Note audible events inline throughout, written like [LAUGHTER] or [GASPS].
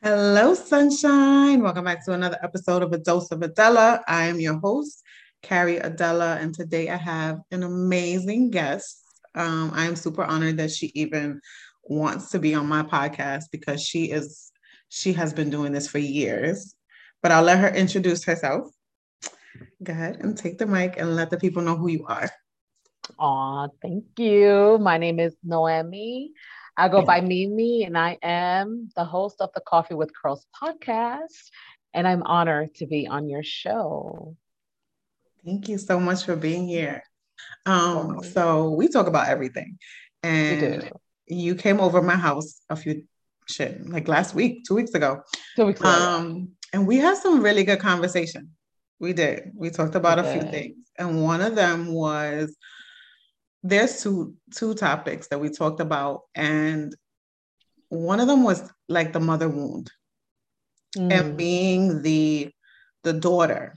Hello, sunshine. Welcome back to another episode of A Dose of Adela. I am your host, Carrie Adela, and today I have an amazing guest. Um, I am super honored that she even wants to be on my podcast because she is she has been doing this for years. But I'll let her introduce herself. Go ahead and take the mic and let the people know who you are. Aw, thank you. My name is Noemi. I go by Mimi, and I am the host of the Coffee with Curls podcast. And I'm honored to be on your show. Thank you so much for being here. Um, so we talk about everything. And you came over my house a few shit, like last week, two weeks ago. Two weeks ago. Um, and we had some really good conversation. We did. We talked about a few things. And one of them was there's two two topics that we talked about and one of them was like the mother wound mm. and being the the daughter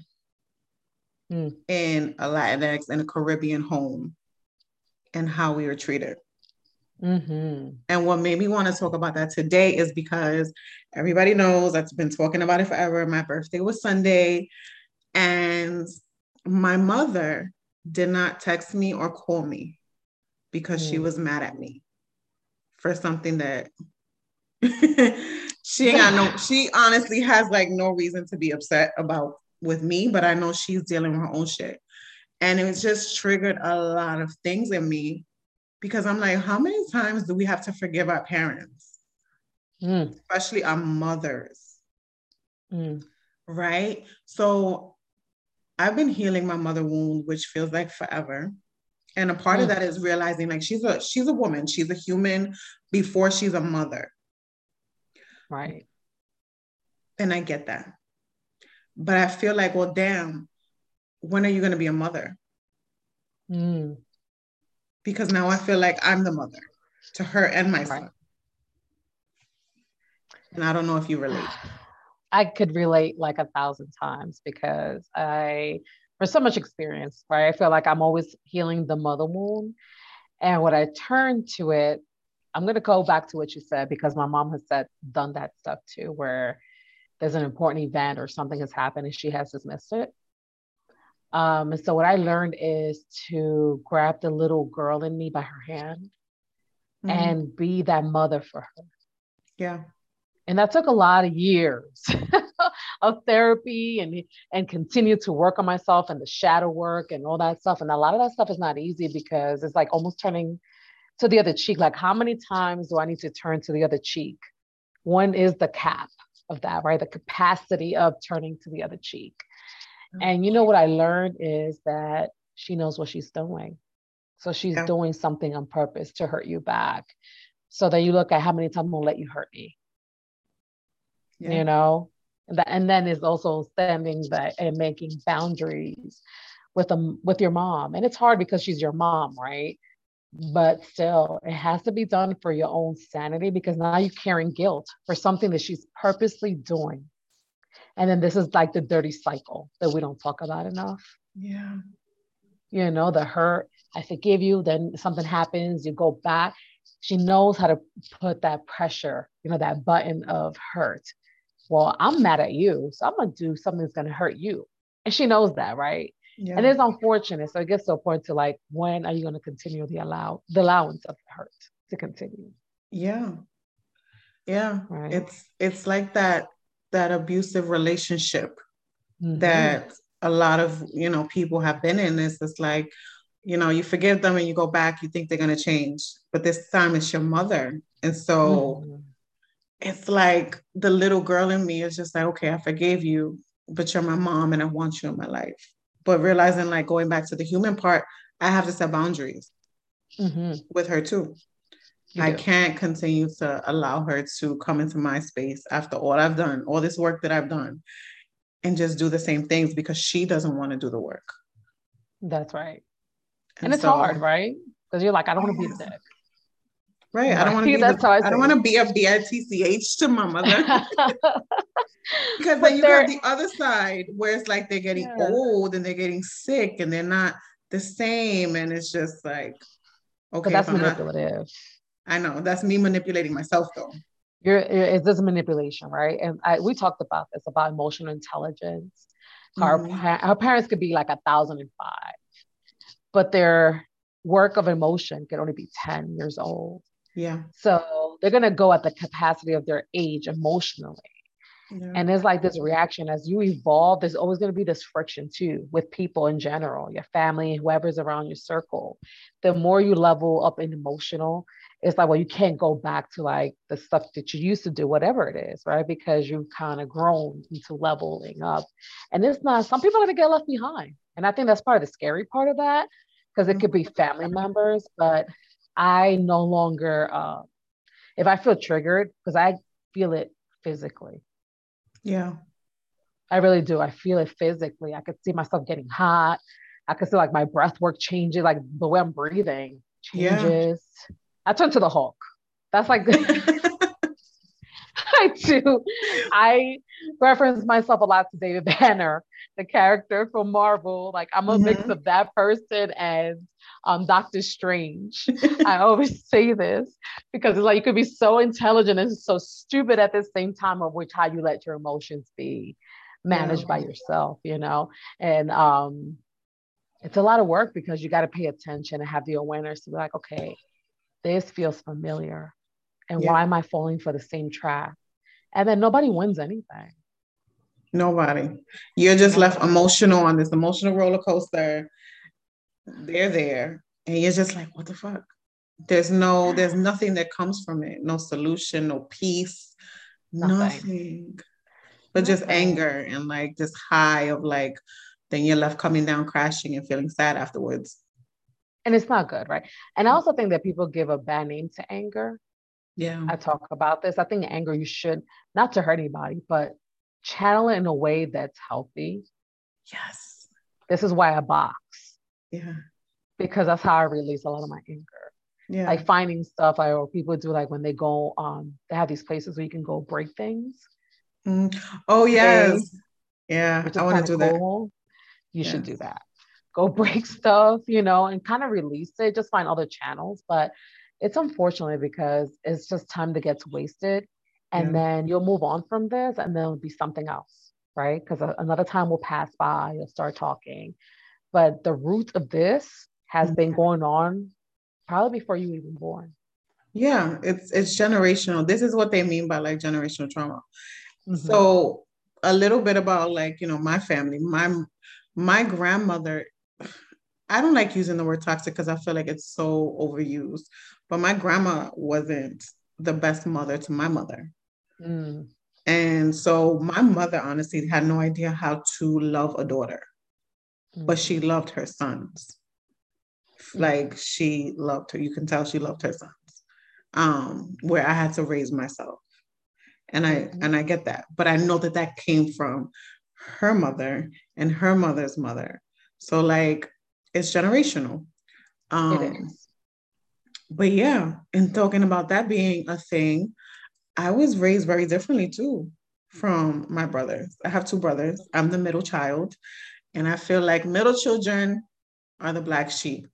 mm. in a latinx and a caribbean home and how we were treated mm-hmm. and what made me want to talk about that today is because everybody knows i've been talking about it forever my birthday was sunday and my mother did not text me or call me because mm. she was mad at me for something that [LAUGHS] she ain't got no [LAUGHS] she honestly has like no reason to be upset about with me but i know she's dealing with her own shit and it just triggered a lot of things in me because i'm like how many times do we have to forgive our parents mm. especially our mothers mm. right so I've been healing my mother wound, which feels like forever. And a part mm. of that is realizing like she's a she's a woman, she's a human before she's a mother. Right. And I get that. But I feel like, well, damn, when are you going to be a mother? Mm. Because now I feel like I'm the mother to her and my right. son. And I don't know if you relate. [SIGHS] I could relate like a thousand times because I, for so much experience, right? I feel like I'm always healing the mother wound. And when I turn to it, I'm going to go back to what you said because my mom has said, done that stuff too, where there's an important event or something has happened and she has dismissed it. Um, and so what I learned is to grab the little girl in me by her hand mm-hmm. and be that mother for her. Yeah and that took a lot of years [LAUGHS] of therapy and and continue to work on myself and the shadow work and all that stuff. And a lot of that stuff is not easy because it's like almost turning to the other cheek. Like how many times do i need to turn to the other cheek? One is the cap of that right? The capacity of turning to the other cheek. Mm-hmm. and you know what i learned is that she knows what she's doing. So she's yeah. doing something on purpose to hurt you back. So that you look at how many times i'm gonna let you hurt me yeah. you know? And then is also standing back and making boundaries with them with your mom. And it's hard because she's your mom right? But still it has to be done for your own sanity because now you're carrying guilt for something that she's purposely doing. And then this is like the dirty cycle that we don't talk about enough. Yeah. You know the hurt i forgive you then something happens you go back. She knows how to put that pressure you know that button of hurt well, I'm mad at you. So I'm going to do something that's going to hurt you. And she knows that, right? Yeah. And it's unfortunate. So it gets to a point to like, when are you going to continue the allow the allowance of the hurt to continue? Yeah. Yeah. Right. It's it's like that that abusive relationship mm-hmm. that a lot of you know people have been in. It's just like, you know, you forgive them and you go back, you think they're gonna change. But this time it's your mother. And so mm-hmm it's like the little girl in me is just like, okay, I forgave you, but you're my mom and I want you in my life. But realizing, like, going back to the human part, I have to set boundaries mm-hmm. with her too. You I do. can't continue to allow her to come into my space after all I've done, all this work that I've done, and just do the same things because she doesn't want to do the work. That's right. And, and it's so, hard, right? Because you're like, I don't want to be sick. Right. I don't want to [LAUGHS] be the, I, I don't want to be a BITCH to my mother. [LAUGHS] because then you have the other side where it's like they're getting yeah. old and they're getting sick and they're not the same. And it's just like, okay. But that's manipulative. Not, I know. That's me manipulating myself though. You're, it's this manipulation, right? And I, we talked about this about emotional intelligence. Mm-hmm. Our, our parents could be like a thousand and five, but their work of emotion could only be 10 years old. Yeah. So they're going to go at the capacity of their age emotionally. Yeah. And it's like this reaction as you evolve, there's always going to be this friction too with people in general, your family, whoever's around your circle. The more you level up in emotional, it's like, well, you can't go back to like the stuff that you used to do, whatever it is, right? Because you've kind of grown into leveling up. And it's not, some people are going to get left behind. And I think that's part of the scary part of that, because it could be family members, but I no longer, uh, if I feel triggered, because I feel it physically. Yeah. I really do. I feel it physically. I could see myself getting hot. I could see like my breath work changes, like the way I'm breathing changes. Yeah. I turn to the Hulk. That's like [LAUGHS] [LAUGHS] I do. I reference myself a lot to David Banner, the character from Marvel. Like I'm a mm-hmm. mix of that person and um, Doctor Strange. [LAUGHS] I always say this because it's like you could be so intelligent and so stupid at the same time, of which how you let your emotions be managed yeah. by yourself, you know? And um, it's a lot of work because you got to pay attention and have the awareness to be like, okay, this feels familiar. And yeah. why am I falling for the same trap? and then nobody wins anything. Nobody. You're just left emotional on this emotional roller coaster. They're there, and you're just like, what the fuck? There's no, there's nothing that comes from it. No solution, no peace, nothing. nothing. But nothing. just anger and like this high of like, then you're left coming down crashing and feeling sad afterwards. And it's not good, right? And I also think that people give a bad name to anger yeah. I talk about this. I think anger, you should, not to hurt anybody, but channel it in a way that's healthy. Yes. This is why I box. Yeah. Because that's how I release a lot of my anger. Yeah. Like finding stuff I or people do like when they go um they have these places where you can go break things. Mm. Oh yes. yeah. I want to do cool. that. You yes. should do that. Go [LAUGHS] break stuff, you know, and kind of release it. Just find other channels. But it's unfortunate because it's just time that gets wasted and yeah. then you'll move on from this and then it'll be something else right because another time will pass by you'll start talking but the root of this has mm-hmm. been going on probably before you even born yeah it's it's generational this is what they mean by like generational trauma mm-hmm. so a little bit about like you know my family my my grandmother I don't like using the word toxic because I feel like it's so overused. But my grandma wasn't the best mother to my mother. Mm. And so my mother honestly had no idea how to love a daughter, mm. but she loved her sons. Mm. Like she loved her. You can tell she loved her sons. Um, where I had to raise myself. And I mm-hmm. and I get that, but I know that that came from her mother and her mother's mother. So like it's generational. Um, it is. But yeah, and talking about that being a thing, I was raised very differently too from my brothers. I have two brothers. I'm the middle child, and I feel like middle children are the black sheep,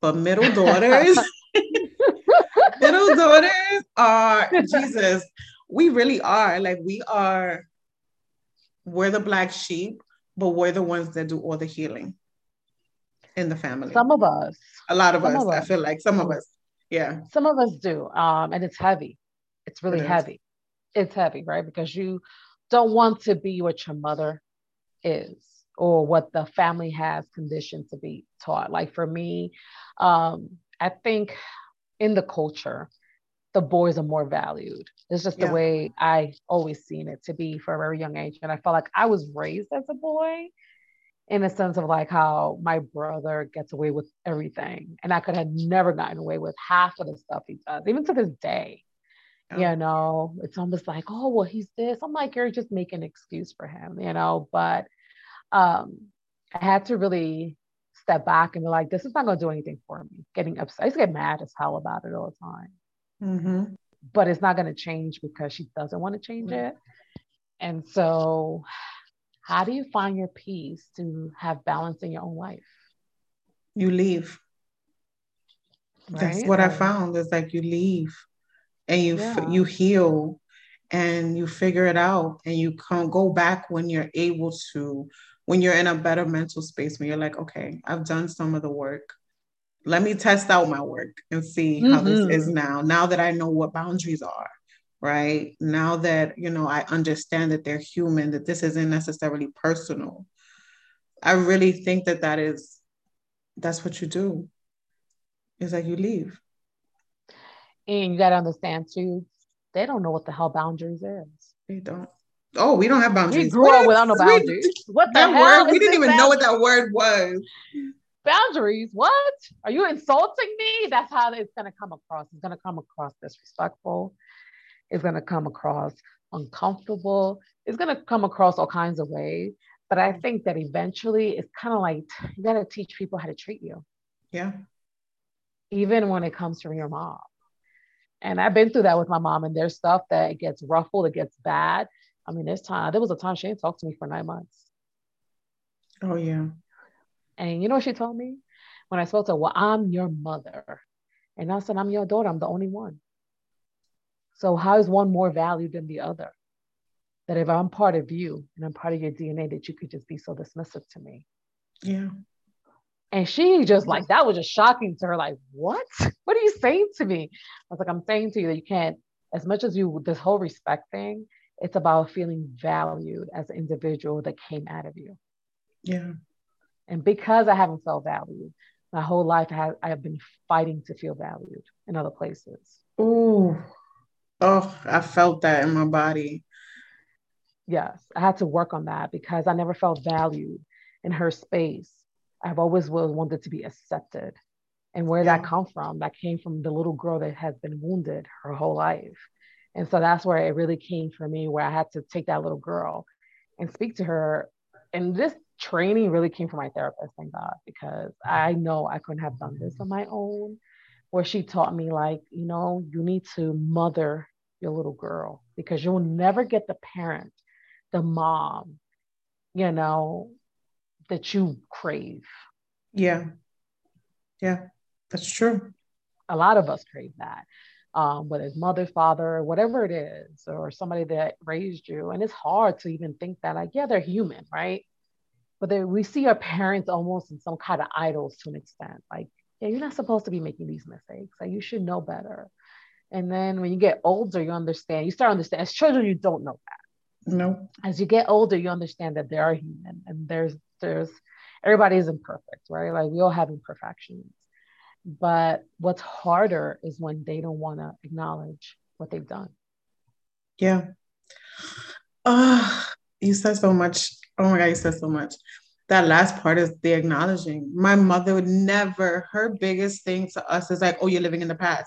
but middle [LAUGHS] daughters, [LAUGHS] middle daughters are Jesus. We really are like we are. We're the black sheep, but we're the ones that do all the healing in the family. Some of us. A lot of us, of us. I feel like some of us. Yeah. Some of us do. Um, and it's heavy. It's really it heavy. It's heavy, right? Because you don't want to be what your mother is or what the family has conditioned to be taught. Like for me, um, I think in the culture, the boys are more valued. It's just the yeah. way I always seen it to be for a very young age. And I felt like I was raised as a boy in a sense of like how my brother gets away with everything and i could have never gotten away with half of the stuff he does even to this day oh. you know it's almost like oh well he's this i'm like you're just making an excuse for him you know but um i had to really step back and be like this is not going to do anything for me getting upset i used to get mad as hell about it all the time mm-hmm. but it's not going to change because she doesn't want to change mm-hmm. it and so how do you find your peace to have balance in your own life? You leave. Right? That's what I found is like you leave and you yeah. you heal and you figure it out and you can go back when you're able to when you're in a better mental space when you're like okay i've done some of the work. Let me test out my work and see how mm-hmm. this is now. Now that i know what boundaries are right? Now that you know i understand that they're human that this isn't necessarily personal. I really think that that is that's what you do. It's like you leave and you got to understand too they don't know what the hell boundaries is they don't oh we don't have boundaries we grew what? up without no boundaries what the that hell word we didn't even know what that word was boundaries. What? Are you insulting me? That's how it's going to come across. It's going to come across disrespectful. It's going to come across uncomfortable. It's going to come across all kinds of ways. But I think that eventually it's kind of like you got to teach people how to treat you. Yeah. Even when it comes from your mom. And I've been through that with my mom, and there's stuff that gets ruffled, it gets bad. I mean, there's time, there was a time she didn't talk to me for nine months. Oh, yeah. And you know what she told me? When I spoke to her, well, I'm your mother. And I said, I'm your daughter. I'm the only one. So how is one more valued than the other? That if I'm part of you and I'm part of your DNA, that you could just be so dismissive to me. Yeah. And she just like that was just shocking to her. Like, what? [LAUGHS] What are you saying to me? I was like, I'm saying to you that you can't, as much as you this whole respect thing, it's about feeling valued as an individual that came out of you. Yeah. And because I haven't felt valued, my whole life I have, I have been fighting to feel valued in other places. Oh, oh, I felt that in my body. Yes, I had to work on that because I never felt valued in her space. I've always wanted to be accepted. And where yeah. that come from, that came from the little girl that has been wounded her whole life. And so that's where it really came for me, where I had to take that little girl and speak to her. And this training really came from my therapist, thank God, because I know I couldn't have done this on my own. Where she taught me, like, you know, you need to mother your little girl because you'll never get the parent, the mom, you know, that you crave. Yeah. Yeah, that's true. A lot of us crave that. Um, whether it's mother, father, whatever it is, or somebody that raised you. And it's hard to even think that, like, yeah, they're human, right? but we see our parents almost in some kind of idols to an extent. Like, yeah, you're not supposed to be making these mistakes. Like, you should know better. And then when you get older, you understand. You start understand. As children, you don't know that. No. As you get older, you understand that they are human, and there's there's everybody is imperfect, right? Like we all have imperfections. But what's harder is when they don't want to acknowledge what they've done. Yeah. Oh, you said so much Oh my God, you said so much. That last part is the acknowledging. My mother would never, her biggest thing to us is like, oh, you're living in the past.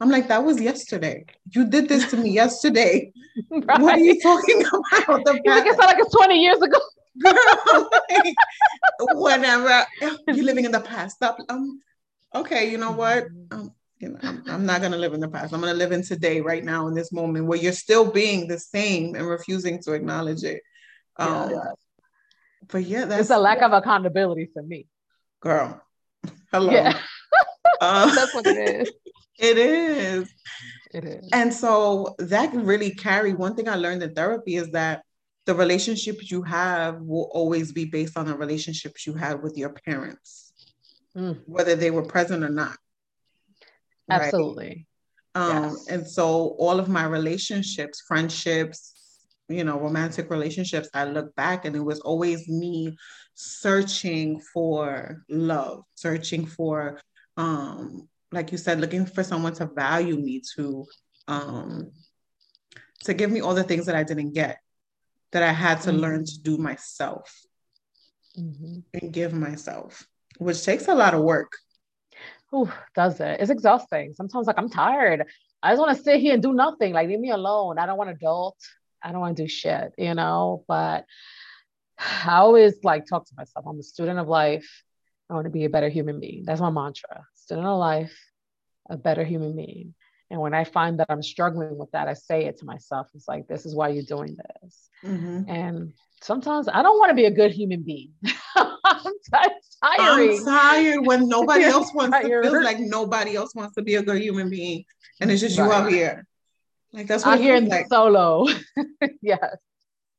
I'm like, that was yesterday. You did this to me yesterday. Right. [LAUGHS] What are you talking [LAUGHS] about? The you make it sound like it's 20 years ago. Girl, like, whenever you're living in the past, stop. Um, okay, you know what? Mm-hmm. Um, you know, I'm, I'm not gonna live in the past. I'm gonna live in today, right now, in this moment, where you're still being the same and refusing to acknowledge it. Um, yeah but yeah, that's it's a lack of accountability for me. Girl, hello. Yeah. [LAUGHS] Uh, [LAUGHS] that's what it is. It is. It is. And so that can really carry. One thing I learned in therapy is that the relationships you have will always be based on the relationships you had with your parents, mm. whether they were present or not. Absolutely. Right? Um, yes. And so all of my relationships, friendships, you know romantic relationships i look back and it was always me searching for love searching for um like you said looking for someone to value me to um to give me all the things that i didn't get that i had to mm-hmm. learn to do myself mm-hmm. and give myself which takes a lot of work Ooh, does it? It's exhausting. Sometimes like I'm tired. I just want to sit here and do nothing. Like leave me alone. I don't want to adult. I don't want to do shit, you know, but I always like talk to myself. I'm a student of life. I want to be a better human being. That's my mantra. Student of life, a better human being. And when I find that I'm struggling with that, I say it to myself. It's like, this is why you're doing this. Mm-hmm. And sometimes I don't want to be a good human being. [LAUGHS] I'm tiring. I'm tired when [LAUGHS] nobody else wants to feel like nobody else wants to be a good human being. And it's just right. you out here Like that's what I hear in like. solo. [LAUGHS] yes.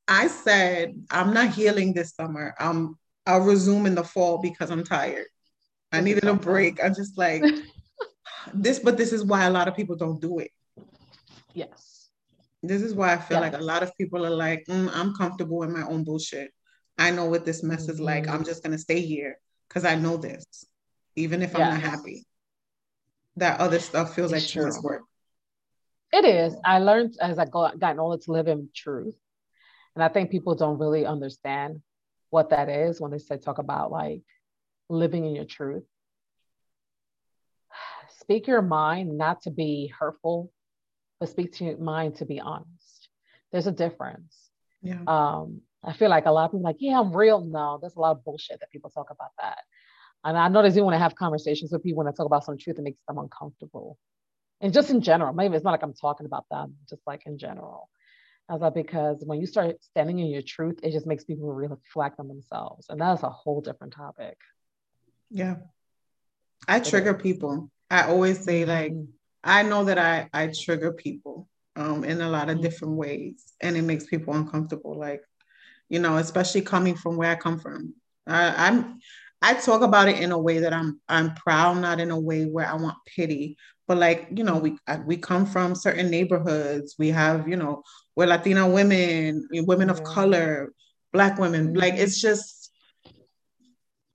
I said I'm not healing this summer. I'm I'll resume in the fall because I'm tired. I needed a break. I'm just like this, but this is why a lot of people don't do it. Yes. This is why I feel like a lot of people are like, mm, I'm comfortable in my own bullshit. I know what this mess mm-hmm. is like. I'm mm-hmm. just gonna stay here because I know this, even if I'm not happy. That other stuff feels it's like true. work. It is. I learned as I got gotten older to live in truth, and I think people don't really understand what that is when they say talk about like living in your truth. Speak your mind, not to be hurtful, but speak to your mind to be honest. There's a difference. Yeah. Um, I feel like a lot of people like, yeah, I'm real. No, there's a lot of bullshit that people talk about that. And I notice you want to have conversations with people when I talk about some truth, it makes them uncomfortable. And just in general, maybe it's not like I'm talking about them, just like in general. I was like, because when you start standing in your truth, it just makes people reflect on themselves. And that's a whole different topic. Yeah. I trigger people. I always say like mm-hmm. I know that I I trigger people um in a lot of mm-hmm. different ways and it makes people uncomfortable like you know especially coming from where I come from. I, I'm I talk about it in a way that I'm I'm proud, not in a way where I want pity. But like you know, we we come from certain neighborhoods. We have you know we're Latina women, women of color, Black women. Like mm-hmm. it's just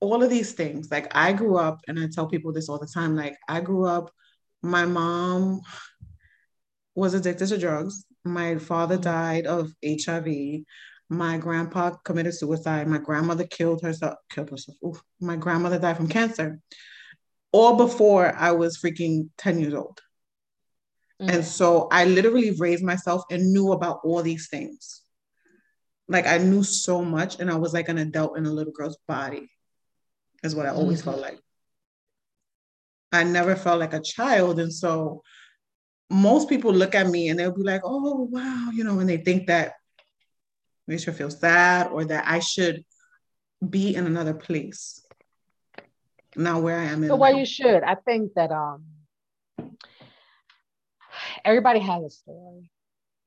all of these things. Like I grew up, and I tell people this all the time. Like I grew up, my mom was addicted to drugs. My father died of HIV. My grandpa committed suicide. My grandmother killed herself. Killed herself. Oof. My grandmother died from cancer. All before I was freaking ten years old. Mm-hmm. And so I literally raised myself and knew about all these things. Like I knew so much, and I was like an adult in a little girl's body is what I always mm-hmm. felt like. I never felt like a child. And so most people look at me and they'll be like, oh, wow, you know, and they think that makes her feel sad or that I should be in another place. Now where I am. So why you should. I think that um everybody has a story,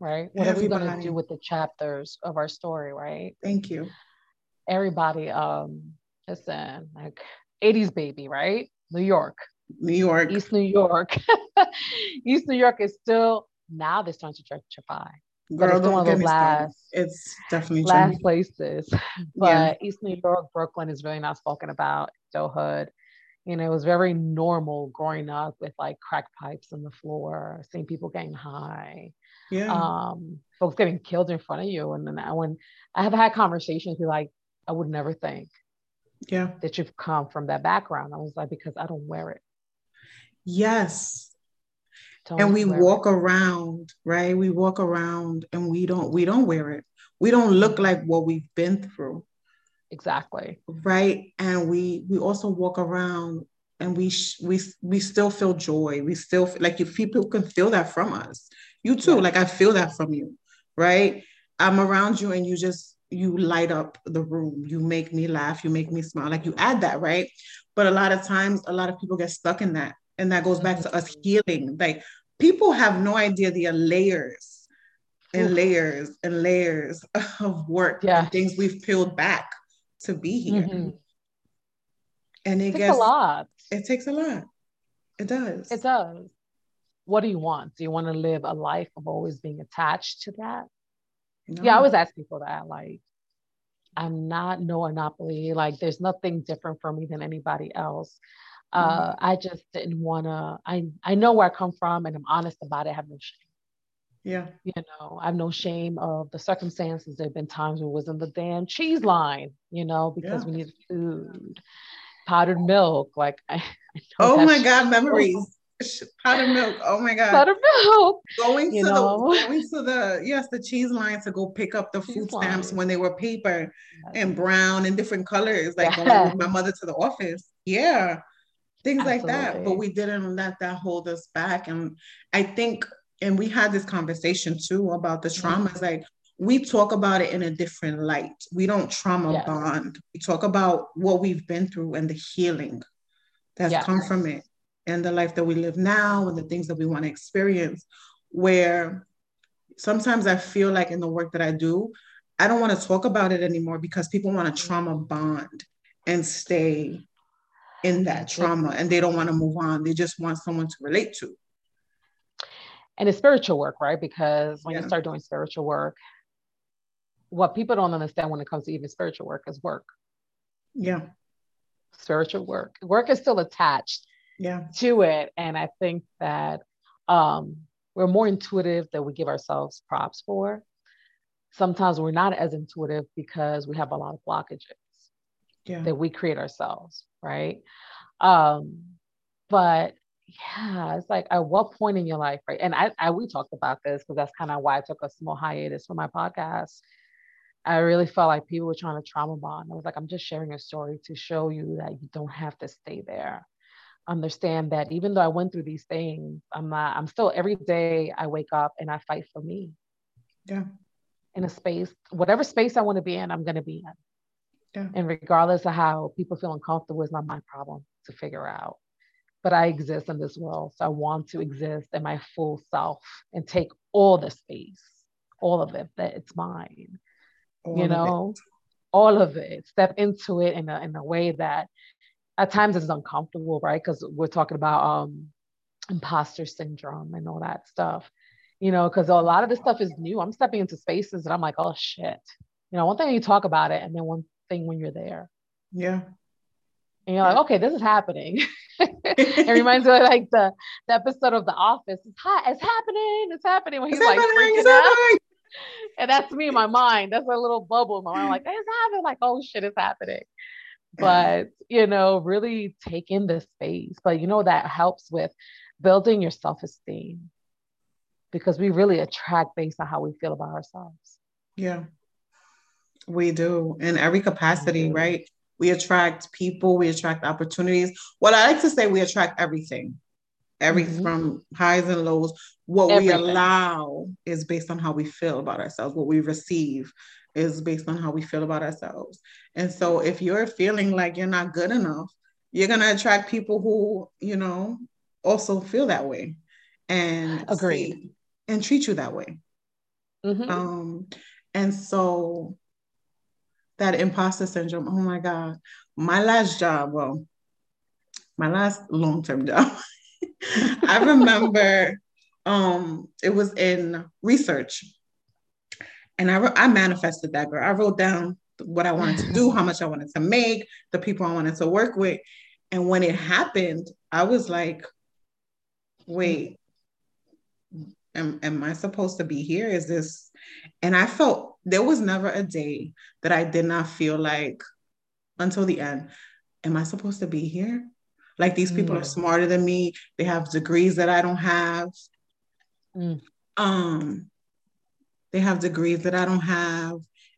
right? What everybody. are we gonna do with the chapters of our story, right? Thank you. Everybody um listen, like 80s baby, right? New York. New York. East New York. [LAUGHS] East New York is still now they're starting to gentrify. Girl, it's one of last, It's definitely last places. [LAUGHS] But yeah. East New York, Brooklyn is really not spoken about. Still hood. You know, it was very normal growing up with like crack pipes on the floor, seeing people getting high. Yeah. Um, folks getting killed in front of you. And then I, when I have had conversations with like, I would never think yeah. that you've come from that background. I was like because i don't wear it. Yes. Don't and we walk it. around right? We walk around and we don't we don't wear it. We don't look like what we've been through. Exactly. Right? And we we also walk around and we sh- we we still feel joy. We still feel, like you people can feel that from us. You too. Like i feel that from you right? I'm around you and you just you light up the room. You make me laugh. You make me smile. Like you add that right? But a lot of times a lot of people get stuck in that. And that goes back to us mm-hmm. healing. Like people have no idea the layers and layers and layers [LAUGHS] of work yeah. and things we've peeled back to be here. Mm-hmm. and it, it gets a lot. it takes a lot. It does. It does. What do you want? Do you want to live a life of always being attached to that no. Yeah, I always ask people that. Like, I'm not no monopoly. Like, there's nothing different for me than anybody else. Uh, mm-hmm. I just didn't want to. I I know where I come from, and I'm honest about it. I have no shame. Yeah. You know, I have no shame of the circumstances. There have been times where it was in the damn cheese line. You know, because yeah. we needed food, powdered milk. Like, [LAUGHS] I. I oh my God, memories [LAUGHS] powdered milk. Oh my god. Powdered milk. Going to know? the going to the yes, the cheese line to go pick up the cheese food stamps line. when they were paper and brown and different colors, like yes. going with my mother to the office. Yeah. Things Absolutely. like that. But we didn't let that hold us back. And I think, and we had this conversation too about the traumas. Mm-hmm. Like we talk about it in a different light. We don't trauma yes. bond. We talk about what we've been through and the healing that's yes. come from it and the life that we live now and the things that we want to experience where sometimes I feel like in the work that I do, I don't want to talk about it anymore because people want to trauma bond and stay in that trauma and they don't want to move on. They just want someone to relate to. And it's spiritual work, right? Because when yeah. you start doing spiritual work, what people don't understand when it comes to even spiritual work is work. Yeah. Spiritual work. Work is still attached yeah. to it. And I think that um, we're more intuitive than we give ourselves props for. Sometimes we're not as intuitive because we have a lot of blockages yeah. that we create ourselves, right? Um, but yeah, it's like at what point in your life, right? And I, I we talked about this because that's kind of why I took a small hiatus from my podcast. I really felt like people were trying to trauma bond. I was like, I'm just sharing a story to show you that you don't have to stay there understand that even though I went through these things, I'm not, I'm still every day I wake up and I fight for me. Yeah. In a space, whatever space I want to be in, I'm going to be in. Yeah. And regardless of how people feel uncomfortable, it's not my problem to figure out. But I exist in this world. So I want to exist in my full self and take all the space, all of it, that it's mine. All you know, all of it. Step into it in a, in a way that at times it's uncomfortable, right? Because we're talking about um, imposter syndrome and all that stuff, you know, because a lot of this stuff is new. I'm stepping into spaces and I'm like, oh shit. You know, one thing you talk about it, and then one thing when you're there. Yeah. And you're like, okay, this is happening. [LAUGHS] it reminds me of like the, the episode of The Office. It's hot, it's happening, it's happening. When he's it's like freaking out. [LAUGHS] And that's me in my mind. That's a little bubble in my mind. I'm like, it's happening. Like, oh shit, it's happening but you know really take in the space. But you know that helps with building your self-esteem because we really attract based on how we feel about ourselves. Yeah. We do in every capacity right? We attract people we attract opportunities. What i like to say we attract everything everything mm-hmm. from highs and lows. What everything. we allow is based on how we feel about ourselves what we receive is based on how we feel about ourselves. And so if you're feeling like you're not good enough, you're going to attract people who, you know, also feel that way and agree and treat you that way. Mm-hmm. Um, and so that imposter syndrome, oh my God, my last job, well, my last long-term job, [LAUGHS] I [LAUGHS] remember um, it was in research and I, I manifested that girl. I wrote down what I wanted to do, how much I wanted to make, the people I wanted to work with. And when it happened, I was like, wait, am, am I supposed to be here? Is this? And I felt there was never a day that I did not feel like until the end, am I supposed to be here? Like these people mm. are smarter than me. They have degrees that I don't have. Mm. Um, they have degrees that I don't have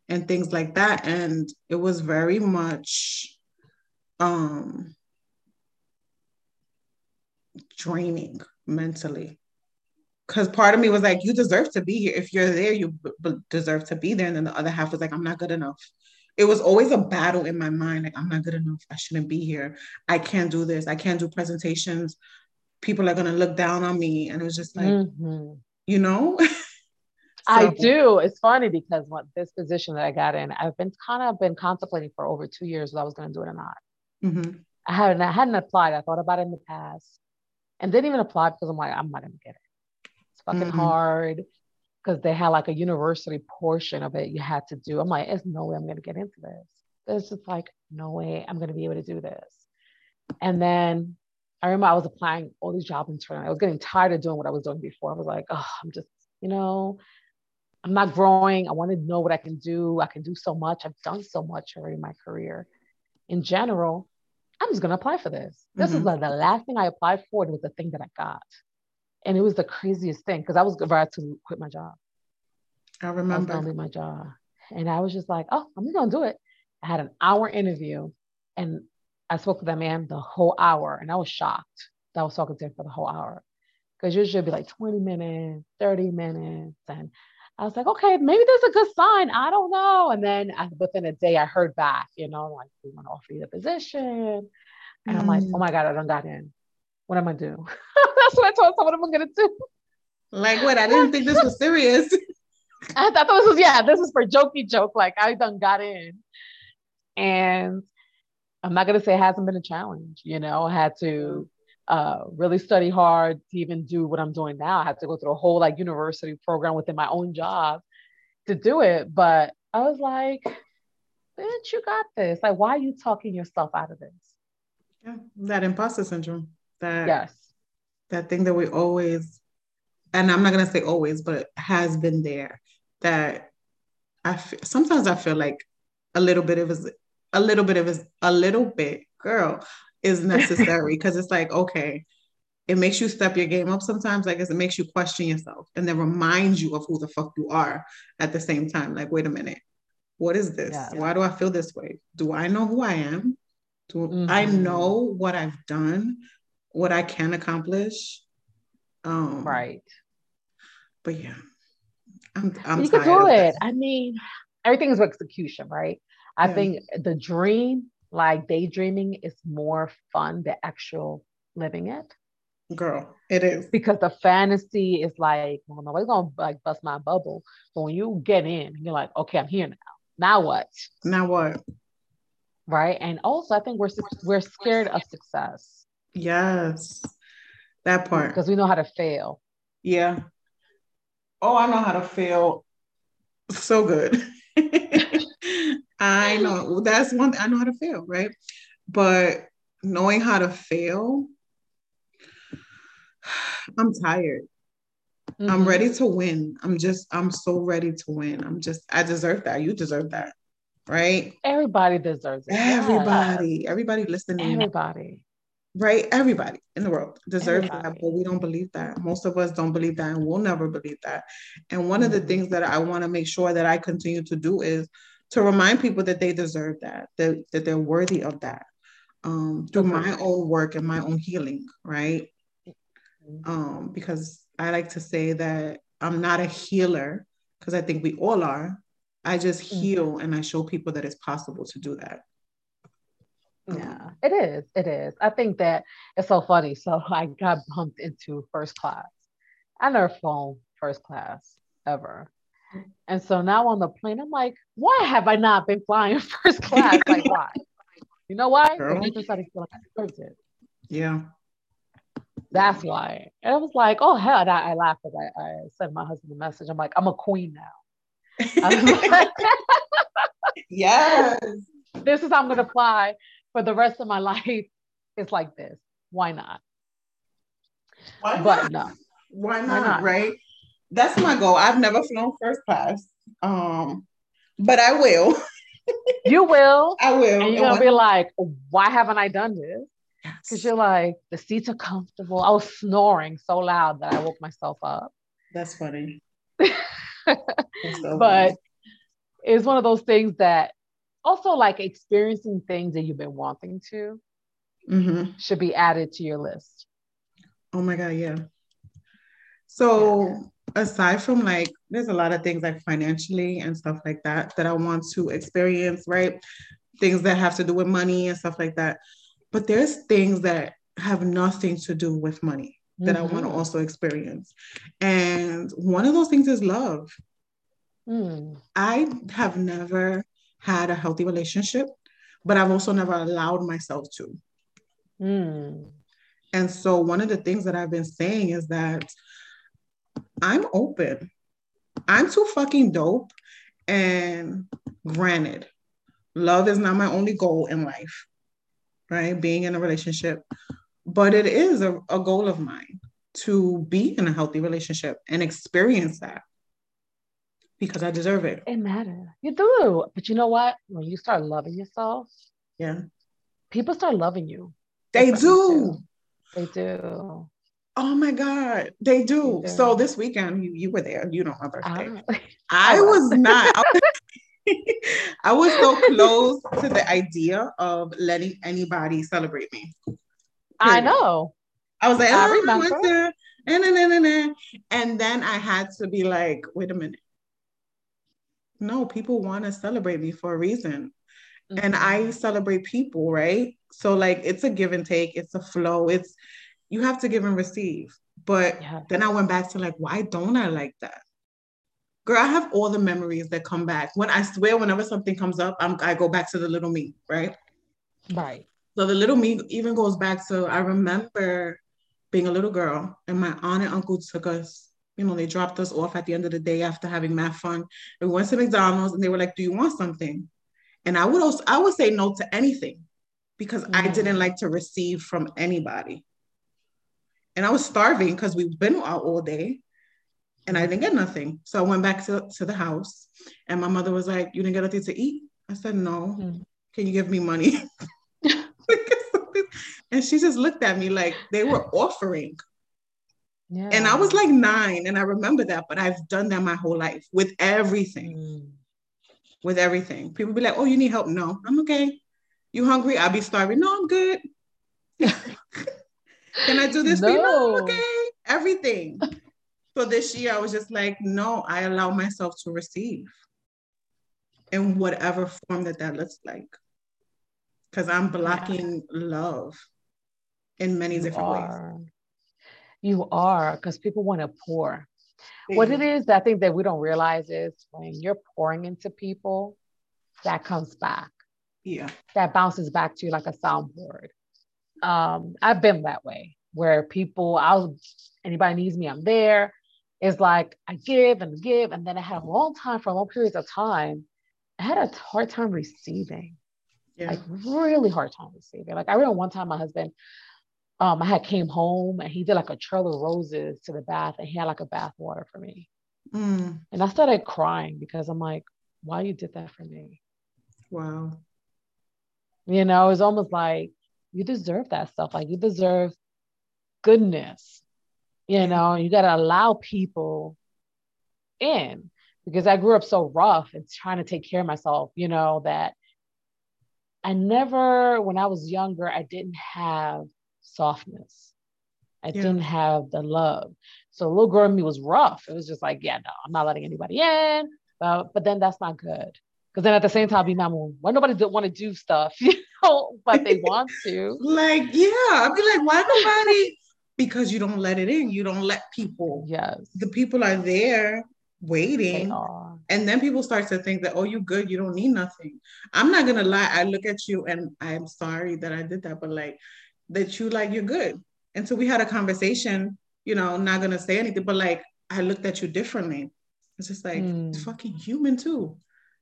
and things like that. And it was very much um, draining mentally. Because part of me was like, you deserve to be here. If you're there, you b- b- deserve to be there. And then the other half was like, I'm not good enough. It was always a battle in my mind. Like, I'm not good enough. I shouldn't be here. I can't do this. I can't do presentations. People are going to look down on me. And it was just like, mm-hmm. you know? [LAUGHS] I do. It's funny because what this position that I got in, I've been kind of been contemplating for over two years whether I was going to do it or not. Mm-hmm. I hadn't I hadn't applied. I thought about it in the past, and didn't even apply because I'm like I'm not going to get it. It's fucking mm-hmm. hard because they had like a university portion of it you had to do. I'm like, there's no way I'm going to get into this. There's just like no way I'm going to be able to do this. And then I remember I was applying all these job interns. I was getting tired of doing what I was doing before. I was like, oh, I'm just, you know, I'm not growing. I want to know what I can do. I can do so much. I've done so much already in my career. In general, I'm just going to apply for this. This mm-hmm. is like the last thing I applied for. It was the thing that I got. And it was the craziest thing because I was about to quit my job. I remember. I was my job. And I was just like, oh, I'm going to do it. I had an hour interview and I spoke to that man the whole hour and I was shocked that I was talking to him for the whole hour. Because usually it'd be like 20 minutes, 30 minutes. And I was like, okay, maybe there's a good sign. I don't know. And then within a day, I heard back, you know, like, we want to offer you the position. And mm. I'm like, oh mm. my God, I don't got in. What am I going to do? [LAUGHS] That's what I told someone I'm going to do. Like, what? I didn't think this was serious. [LAUGHS] I thought this was yeah, this is for jokey joke. Like I done got in, and I'm not gonna say it hasn't been a challenge. You know, I had to uh, really study hard to even do what I'm doing now. I had to go through a whole like university program within my own job to do it. But I was like, bitch, you got this. Like, why are you talking yourself out of this? Yeah, that imposter syndrome. That yes. That thing that we always, and I'm not gonna say always, but has been there. That I feel, sometimes I feel like a little bit of is a little bit of is a little bit, girl, is [LAUGHS] necessary because it's like okay, it makes you step your game up sometimes. Like it makes you question yourself and then reminds you of who the fuck you are at the same time. Like, wait a minute, what is this? Yeah. Why do I feel this way? Do I know who I am? Do mm-hmm. I know what I've done, what I can accomplish? Um, right. But yeah, I'm, I'm you can do it. I mean, everything is execution, right? I yeah. think the dream, like daydreaming, is more fun than actual living it. Girl, it is because the fantasy is like, well, nobody's gonna like bust my bubble. But when you get in, you're like, okay, I'm here now. Now what? Now what? Right. And also, I think we're we're scared of success. Yes, that part because we know how to fail. Yeah. Oh, I know how to fail so good. [LAUGHS] I know that's one. I know how to fail, right? But knowing how to fail, [SIGHS] I'm tired. Mm-hmm. I'm ready to win. I'm just, I'm so ready to win. I'm just, I deserve that. You deserve that. Right? Everybody deserves it. Everybody, yeah. everybody listening. Everybody. Right? Everybody in the world deserves everybody. that, but we don't believe that. Most of us don't believe that and we'll never believe that. And one mm-hmm. of the mm-hmm. things that I want to make sure that I continue to do is to remind people that they deserve that, that, that they're worthy of that um, through my own work and my own healing, right? Mm-hmm. Um, because I like to say that I'm not a healer because I think we all are. I just mm-hmm. heal and I show people that it's possible to do that. Yeah, it is. It is. I think that it's so funny. So [LAUGHS] I got bumped into first class. I never flown first class ever. And so now on the plane, I'm like, why have I not been flying [LAUGHS] first class? like, why? You know why? Girl. I started feeling like I deserved it. Yeah. That's why. And I was like, oh hell, and I, I laughed because I, I sent my husband a message. I'm like, I'm a queen now. [LAUGHS] Like, [LAUGHS] yes. This is how I'm gonna fly for the rest of my life. It's like this. Why not? Why but not? no. Why not, Why not? Right? That's my goal. I've never flown first class. Um, but I will. [LAUGHS] you will. I will. And you're gonna be like, why haven't I done this? Because you're like, the seats are comfortable. I was snoring so loud that I woke myself up. That's funny. [LAUGHS] so but funny. it's one of those things that also like experiencing things that you've been wanting to mm-hmm. should be added to your list. Oh my God, yeah. So. Aside from like, there's a lot of things like financially and stuff like that that I want to experience, right? Things that have to do with money and stuff like that. But there's things that have nothing to do with money that mm-hmm. I want to also experience. And one of those things is love. Mm. I have never had a healthy relationship, but I've also never allowed myself to. Mm. And so, one of the things that I've been saying is that I'm open. I'm too fucking dope. And granted, love is not my only goal in life right? Being in a relationship. But it is a, a goal of mine to be in a healthy relationship and experience that because I deserve it. It matters. You do. But you know what? When you start loving yourself, yeah, people start loving you. They do. They do. Oh my God, they do. Do. So this weekend, you, you were there. You know my birthday. I, I was not. [LAUGHS] I was so close to the idea of letting anybody celebrate me. I know. I was like, I oh, remember. To, and, and then I had to be like, wait a minute. No, people want to celebrate me for a reason. Mm-hmm. And I celebrate people, right? So like it's a give and take, it's a flow. It's you have to give and receive. But yeah. then I went back to like, why don't I like that? girl, I have all the memories that come back. When I swear, whenever something comes up, I'm, I go back to the little me, right? Right. So the little me even goes back to I remember being a little girl, and my aunt and uncle took us. You know, they dropped us off at the end of the day after having math fun. And we went to McDonald's, and they were like, "Do you want something?" And I would also I would say no to anything because mm-hmm. I didn't like to receive from anybody. And I was starving because we've been out all day and I didn't get nothing. So I went back to, to the house and my mother was like, You didn't get anything to eat? I said, No. Mm. Can you give me money? [LAUGHS] and she just looked at me like they were offering. Yeah. And I was like nine, and I remember that, but I've done that my whole life with everything. Mm. With everything. People be like, Oh, you need help? No, I'm okay. You hungry? I'll be starving. No, I'm good. [LAUGHS] Can I do this? No. okay. Everything. So this year I was just like, no, I allow myself to receive in whatever form that that looks like. Because I'm blocking yeah. love in many you different are. ways. You are, because people want to pour. What it is, I think that we don't realize is when you're pouring into people, that comes back. Yeah. That bounces back to you like a soundboard. Um, I've been that way where people, I'll anybody needs me, I'm there. It's like I give and give, and then I had a long time for long periods of time. I had a hard time receiving, yeah. like really hard time receiving. Like I remember one time my husband, um, I had came home and he did like a trail of roses to the bath, and he had like a bath water for me, mm. and I started crying because I'm like, why you did that for me? Wow. You know, it's almost like you deserve that stuff. Like you deserve goodness. You know, you got to allow people in because I grew up so rough and trying to take care of myself, you know, that I never, when I was younger, I didn't have softness. I yeah. didn't have the love. So a little girl in me was rough. It was just like, yeah, no, I'm not letting anybody in. Uh, but then that's not good. Because then at the same time, be mom, why nobody want to do stuff, you [LAUGHS] know, [LAUGHS] but they [LAUGHS] want to. like, yeah, I'd be like, why nobody? Because you don't let it in. You don't let people. Yes. The people are there waiting. And then people start to think that, oh, you good, you don't need nothing. I'm not gonna lie, I look at you and I'm sorry that I did that, but like that you like you're good. And so we had a conversation, you know, not gonna say anything, but like I looked at you differently. It's just like mm. fucking human too.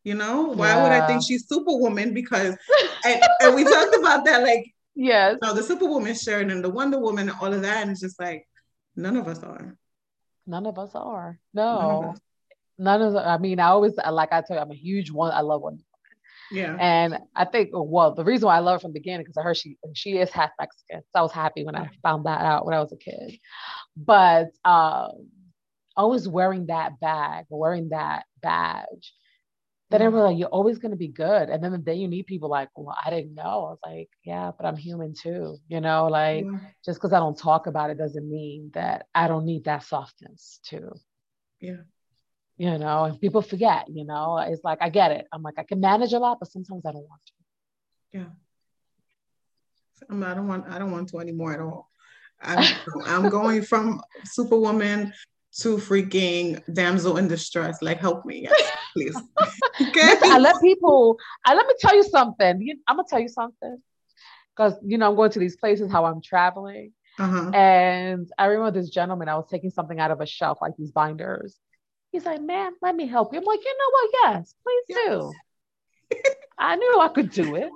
You know, why yeah. would I think she's superwoman? Because [LAUGHS] and, and we talked about that, like yes, you know, the superwoman shirt and the Wonder Woman and all of that, and it's just like none of us are. None of us are. No. None of, us. I mean, I always like I tell you, I'm a huge one. I love Wonder yeah. And I think, well, the reason why I love her from the beginning because I heard she she is half Mexican. So I was happy when I found that out when I was a kid. But um, always wearing that bag, wearing that badge, then yeah. like, you're always going to be good. And then the day you meet people like, well, I didn't know. I was like, yeah, but I'm human too. You know, like yeah. just because I don't talk about it doesn't mean that I don't need that softness too. Yeah. You know, and people forget, you know, it's like, I get it. I'm like, I can manage a lot, but sometimes I don't want to. Yeah. I'm, I don't want, I don't want to anymore at all. [LAUGHS] I'm, I'm going from superwoman to freaking damsel in distress. Like, help me, [LAUGHS] yes, please. okay. I let people. I let me tell you something. I'm gonna tell you something, because you know I'm going to these places. How I'm traveling, uh-huh. and I remember this gentleman. I was taking something out of a shelf, like these binders. He's like, "Man, let me help you." I'm like, "You know what? Yes, please yes. do." I knew I could do it,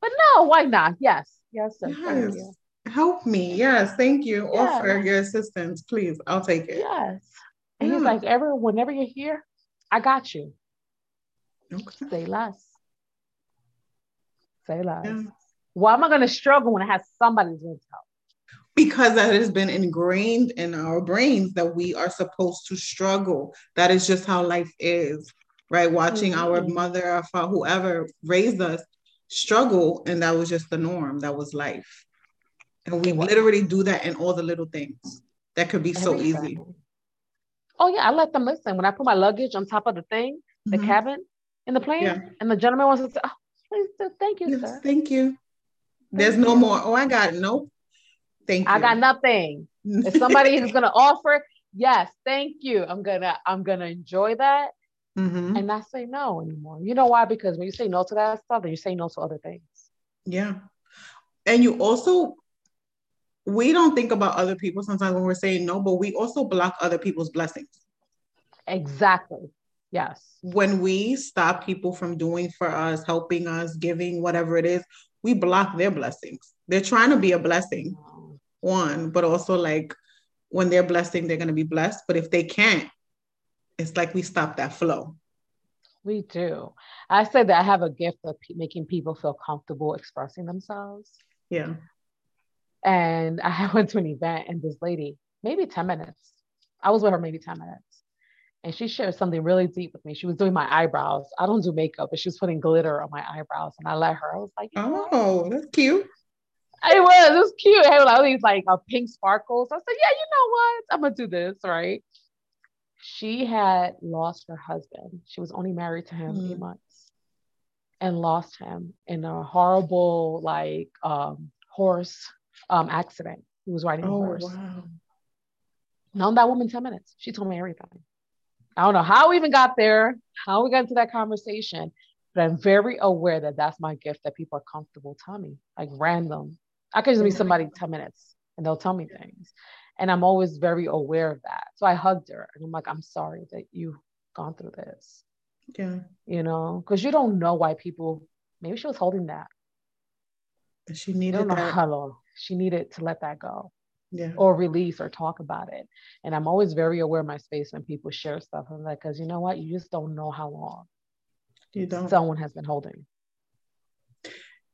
but no, why not? Yes, yes, sir. Yes help me. Yes, thank you. Yeah. Offer your assistance, please. I'll take it. Yes. And yeah. he's like, ever, whenever you're here, I got you. Okay. Say less. Say less. Yeah. Why am I going to struggle when I have somebody to help? Because that has been ingrained in our brains that we are supposed to struggle. That is just how life is, right? Watching mm-hmm. our mother or father, whoever raised us struggle, and that was just the norm. That was life. And we literally do that in all the little things that could be so easy. Oh yeah, I let them listen. When I put my luggage on top of the thing, the mm-hmm. cabin in the plane, yeah. and the gentleman wants to say, oh, please thank you, yes, sir. Thank you. There's thank no you. more. Oh, I got no. Nope. Thank you. I got nothing. if somebody is gonna [LAUGHS] offer, yes, thank you. I'm gonna, I'm gonna enjoy that. Mm-hmm. And not say no anymore. You know why? Because when you say no to that stuff, then you say no to other things. Yeah. And you also we don't think about other people sometimes when we're saying no, but we also block other people's blessings. Exactly. Yes. When we stop people from doing for us, helping us, giving whatever it is, we block their blessings. They're trying to be a blessing, one, but also like when they're blessing, they're going to be blessed. But if they can't, it's like we stop that flow. We do. I said that I have a gift of making people feel comfortable expressing themselves. Yeah. And I [LAUGHS] went to an event and this lady, maybe 10 minutes, I was with her maybe 10 minutes. And she shared something really deep with me. She was doing my eyebrows. I don't do makeup, but she was putting glitter on my eyebrows. And I let her, I was like, Oh, that's cute. It was, it was cute. It had all these like uh, pink sparkles. I said, Yeah, you know what? I'm gonna do this, right? She had lost her husband. She was only married to him mm. eight months and lost him in a horrible, like um, horse um, accident. He was riding a oh, horse. Wow. Known that woman 10 minutes. She told me everything. I don't know how we even got there, how we got into that conversation, but I'm very aware that that's my gift that people are comfortable telling me, like random. I could just meet somebody 10 minutes and they'll tell me things. And I'm always very aware of that. So I hugged her and I'm like, I'm sorry that you've gone through this. Yeah. You know, because you don't know why people, maybe she was holding that. She needed that. Long she needed to let that go. Yeah. Or release or talk about it. And I'm always very aware of my space when people share stuff. I'm like, because you know what? You just don't know how long you don't. someone has been holding.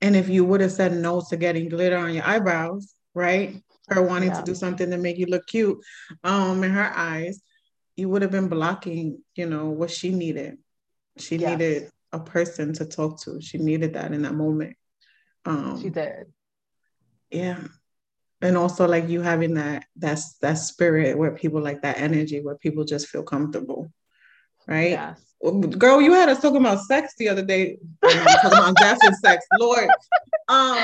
And if you would have said no to getting glitter on your eyebrows, right? Her wanting yeah. to do something to make you look cute um, in her eyes, you would have been blocking, you know, what she needed. She yes. needed a person to talk to. She needed that in that moment. Um, she did yeah. And also like you having that that's that spirit where people like that energy where people just feel comfortable right? Yes. girl you had us talking about sex the other day. [LAUGHS] Talking about death and sex lord. Um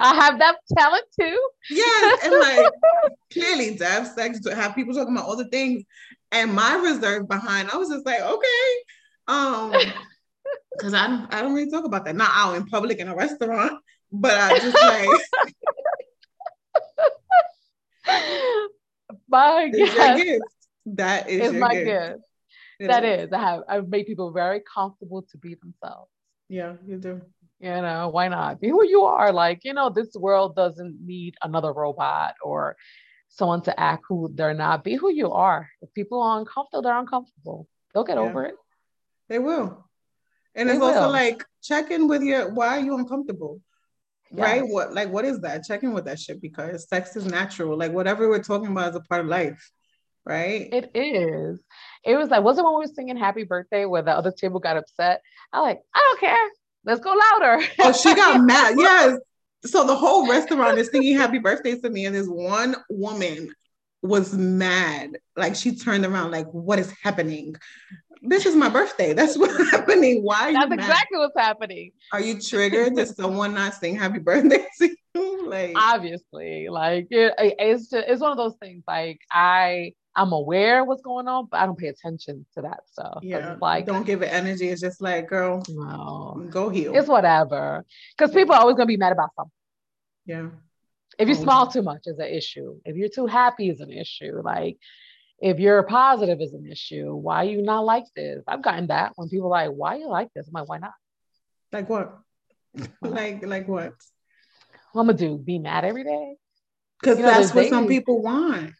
I have that talent too. Yeah, and like [LAUGHS] clearly death, sex, to have people talking about all the things, and my reserve behind, I was just like, okay, um, because I don't I don't really talk about that. Not out in public in a restaurant, but I just like [LAUGHS] my gift. That is my gift. gift. That is. I have I've made people very comfortable to be themselves. Yeah, you do. You know, why not? Be who you are. Like, you know, this world doesn't need another robot or someone to act who they're not. Be who you are. If people are uncomfortable, they're uncomfortable. They'll get yeah. over it. They will. And it's also like check in with your why are you uncomfortable? Yes. Right? What like what is that? Check in with that shit because sex is natural. Like whatever we're talking about is a part of life. Right? It is. It was like, was it when we were singing happy birthday where the other table got upset? I like, I don't care. Let's go louder. Oh, she got [LAUGHS] mad. Yes. So the whole restaurant is singing happy birthday to me. And this one woman was mad. Like she turned around, like, what is happening? this is my birthday. That's what's [LAUGHS] happening. Why? That's exactly what's happening. Are you triggered? Does [LAUGHS] someone not sing happy birthday [LAUGHS] to you? Like obviously, like it, it's just, it's one of those things. Like I I'm aware what's going on, but I don't pay attention to that stuff. Yeah, like don't give it energy. It's just like, girl, no, go heal. It's whatever. Because people are always gonna be mad about something. Yeah. If you oh. smile too much is an issue. If you're too happy is an issue. Like if you're positive is an issue, why you not like this? I've gotten that when people are like, why you like this? I'm like, why not? Like what? [LAUGHS] like like what? What I'm gonna do? Be mad every day? Because that's what some people want.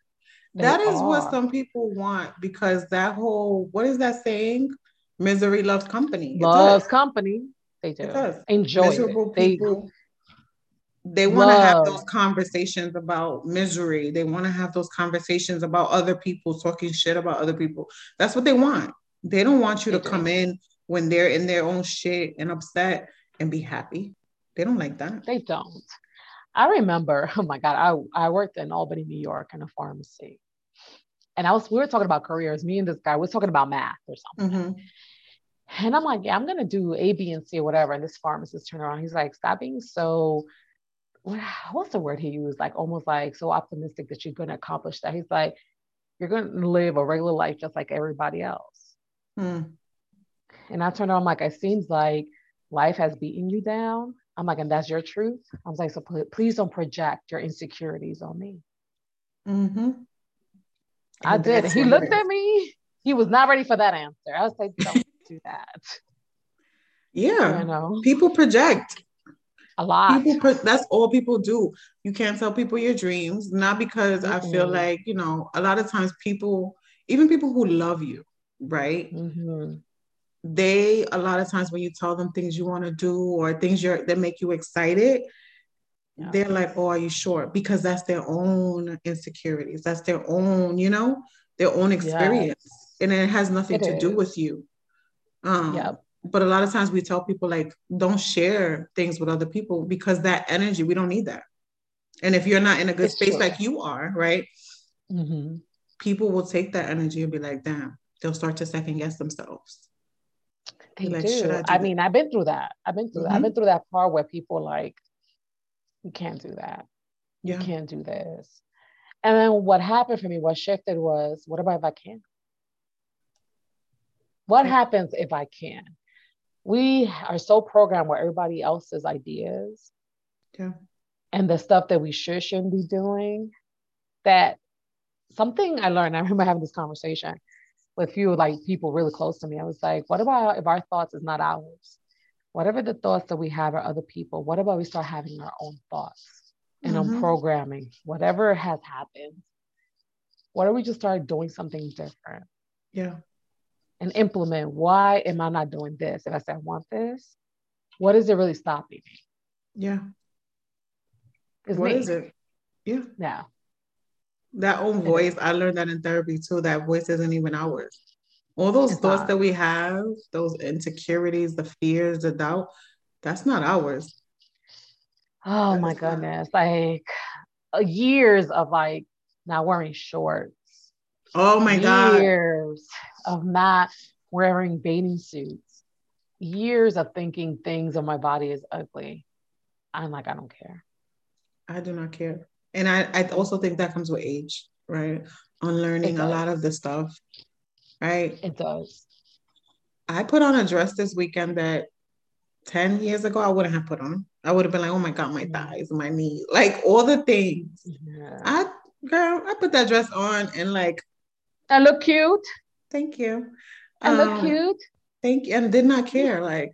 They that is are. what some people want because that whole what is that saying? Misery loves company. Loves company. They do. Enjoy Miserable it. People, they want to have those conversations about misery. They want to have those conversations about other people talking shit about other people. That's what they want. They don't want you they to do. come in when they're in their own shit and upset and be happy. They don't like that. They don't. I remember, [LAUGHS] oh my God, I, I worked in Albany, New York in a pharmacy. And I was we were talking about careers. Me and this guy, we were talking about math or something. Mm-hmm. And I'm like, yeah, I'm gonna do A, B, and C or whatever. And this pharmacist turned around. He's like, stop being so what's the word he used? Like almost like so optimistic that you're going to accomplish that. He's like, you're going to live a regular life just like everybody else. Hmm. And I turned on, I'm like, it seems like life has beaten you down. I'm like, and that's your truth. I was like, so please don't project your insecurities on me. Mm-hmm. I did. He looked at me. He was not ready for that answer. I was like, don't [LAUGHS] do that. Yeah. You know? People project. A lot. People that's all people do. You can't tell people your dreams, not because mm-hmm. I feel like, you know, a lot of times people, even people who love you, right? Mm-hmm. They a lot of times when you tell them things you want to do or things you're that make you excited, yeah. they're like, Oh, are you sure? Because that's their own insecurities. That's their own, you know, their own experience. Yes. And it has nothing it to is. do with you. Um, yep but a lot of times we tell people like don't share things with other people because that energy we don't need that and if you're not in a good it's space true. like you are right mm-hmm. people will take that energy and be like damn they'll start to second guess themselves they like, do. I, do I mean i've been through that i've been through mm-hmm. that i've been through that part where people like you can't do that yeah. you can't do this and then what happened for me what shifted was what about if i can what happens if I can? We are so programmed with everybody else's ideas yeah. and the stuff that we should shouldn't be doing that something I learned, I remember having this conversation with a few like people really close to me. I was like, what about if our thoughts is not ours? Whatever the thoughts that we have are other people, what about we start having our own thoughts and mm-hmm. on programming, whatever has happened? What if we just start doing something different? Yeah and implement why am I not doing this? If I say I want this, what is it really stopping me? Yeah. It's what me. is it? Yeah. Yeah. That own voice, I learned that in therapy too. That voice isn't even ours. All those it's thoughts not. that we have, those insecurities, the fears, the doubt, that's not ours. Oh that my goodness. Not. Like uh, years of like not wearing shorts. Oh my years God. Years of not wearing bathing suits, years of thinking things on my body is ugly. I'm like, I don't care. I do not care. And I, I also think that comes with age, right? Unlearning a lot of the stuff, right? It does. I put on a dress this weekend that 10 years ago I wouldn't have put on. I would have been like, oh my God, my mm-hmm. thighs, my knee, like all the things. Yeah. I girl, I put that dress on and like I look cute. Thank you. I um, look cute. Thank you. And did not care. Like,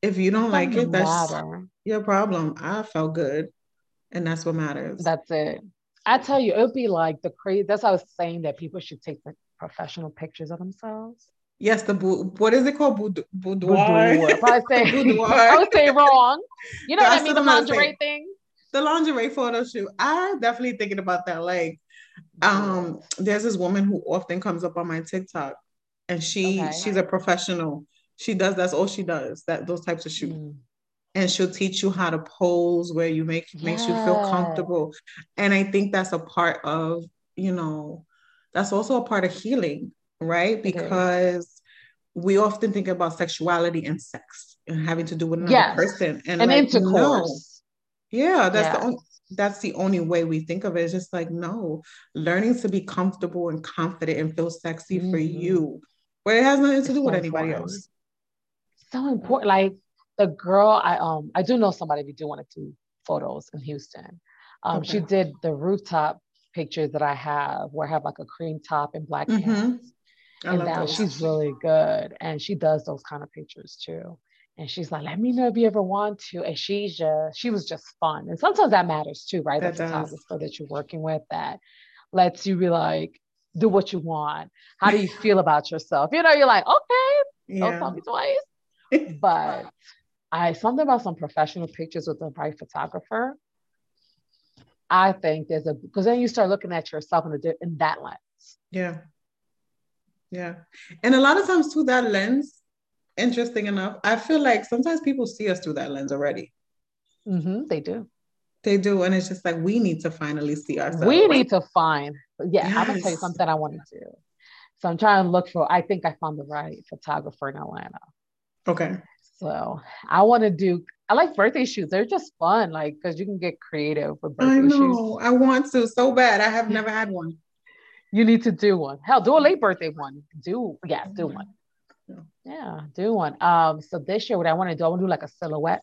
if you don't like it, that's matter. your problem. I felt good. And that's what matters. That's it. I tell you, it would be like the crazy. That's what I was saying that people should take the professional pictures of themselves. Yes, the bu- what is it called? Boudoir. boudoir. I, say, [LAUGHS] boudoir. I would say wrong. You know what I mean? The lingerie thing. The lingerie photo shoot. I'm definitely thinking about that. Like, um, there's this woman who often comes up on my TikTok, and she okay. she's a professional. She does that's all she does that those types of shoots. Mm. And she'll teach you how to pose where you make yeah. makes you feel comfortable. And I think that's a part of, you know, that's also a part of healing, right? Because we often think about sexuality and sex and having to do with another yes. person and, and like, intercourse. No. Yeah, that's yeah. the only that's the only way we think of it. It's just like, no, learning to be comfortable and confident and feel sexy mm-hmm. for you, where it has nothing to it's do so with anybody important. else. So important. Like the girl, I um I do know somebody who do want to do photos in Houston. Um, okay. she did the rooftop pictures that I have where I have like a cream top and black mm-hmm. pants. and now she's really good. And she does those kind of pictures too. And she's like, let me know if you ever want to. And she's just, she was just fun. And sometimes that matters too, right? That the photographer that you're working with that lets you be like, do what you want. How do you [LAUGHS] feel about yourself? You know, you're like, okay, yeah. don't tell me [LAUGHS] twice. but I something about some professional pictures with the right photographer. I think there's a because then you start looking at yourself in, a, in that lens. Yeah. Yeah. And a lot of times through that lens, interesting enough, I feel like sometimes people see us through that lens already. Mm-hmm, they do. They do. And it's just like we need to finally see ourselves. We need to find, yeah, yes. I'm gonna tell you something I want to do. So I'm trying to look for, I think I found the right photographer in Atlanta. Okay. So I want to do, I like birthday shoots. They're just fun, like because you can get creative with birthday I know. Shoots. I want to so bad. I have never had one. You need to do one. Hell, do a late birthday one. Do yeah, do one. Yeah, do one. Um, so this year, what I want to do, I want to do like a silhouette,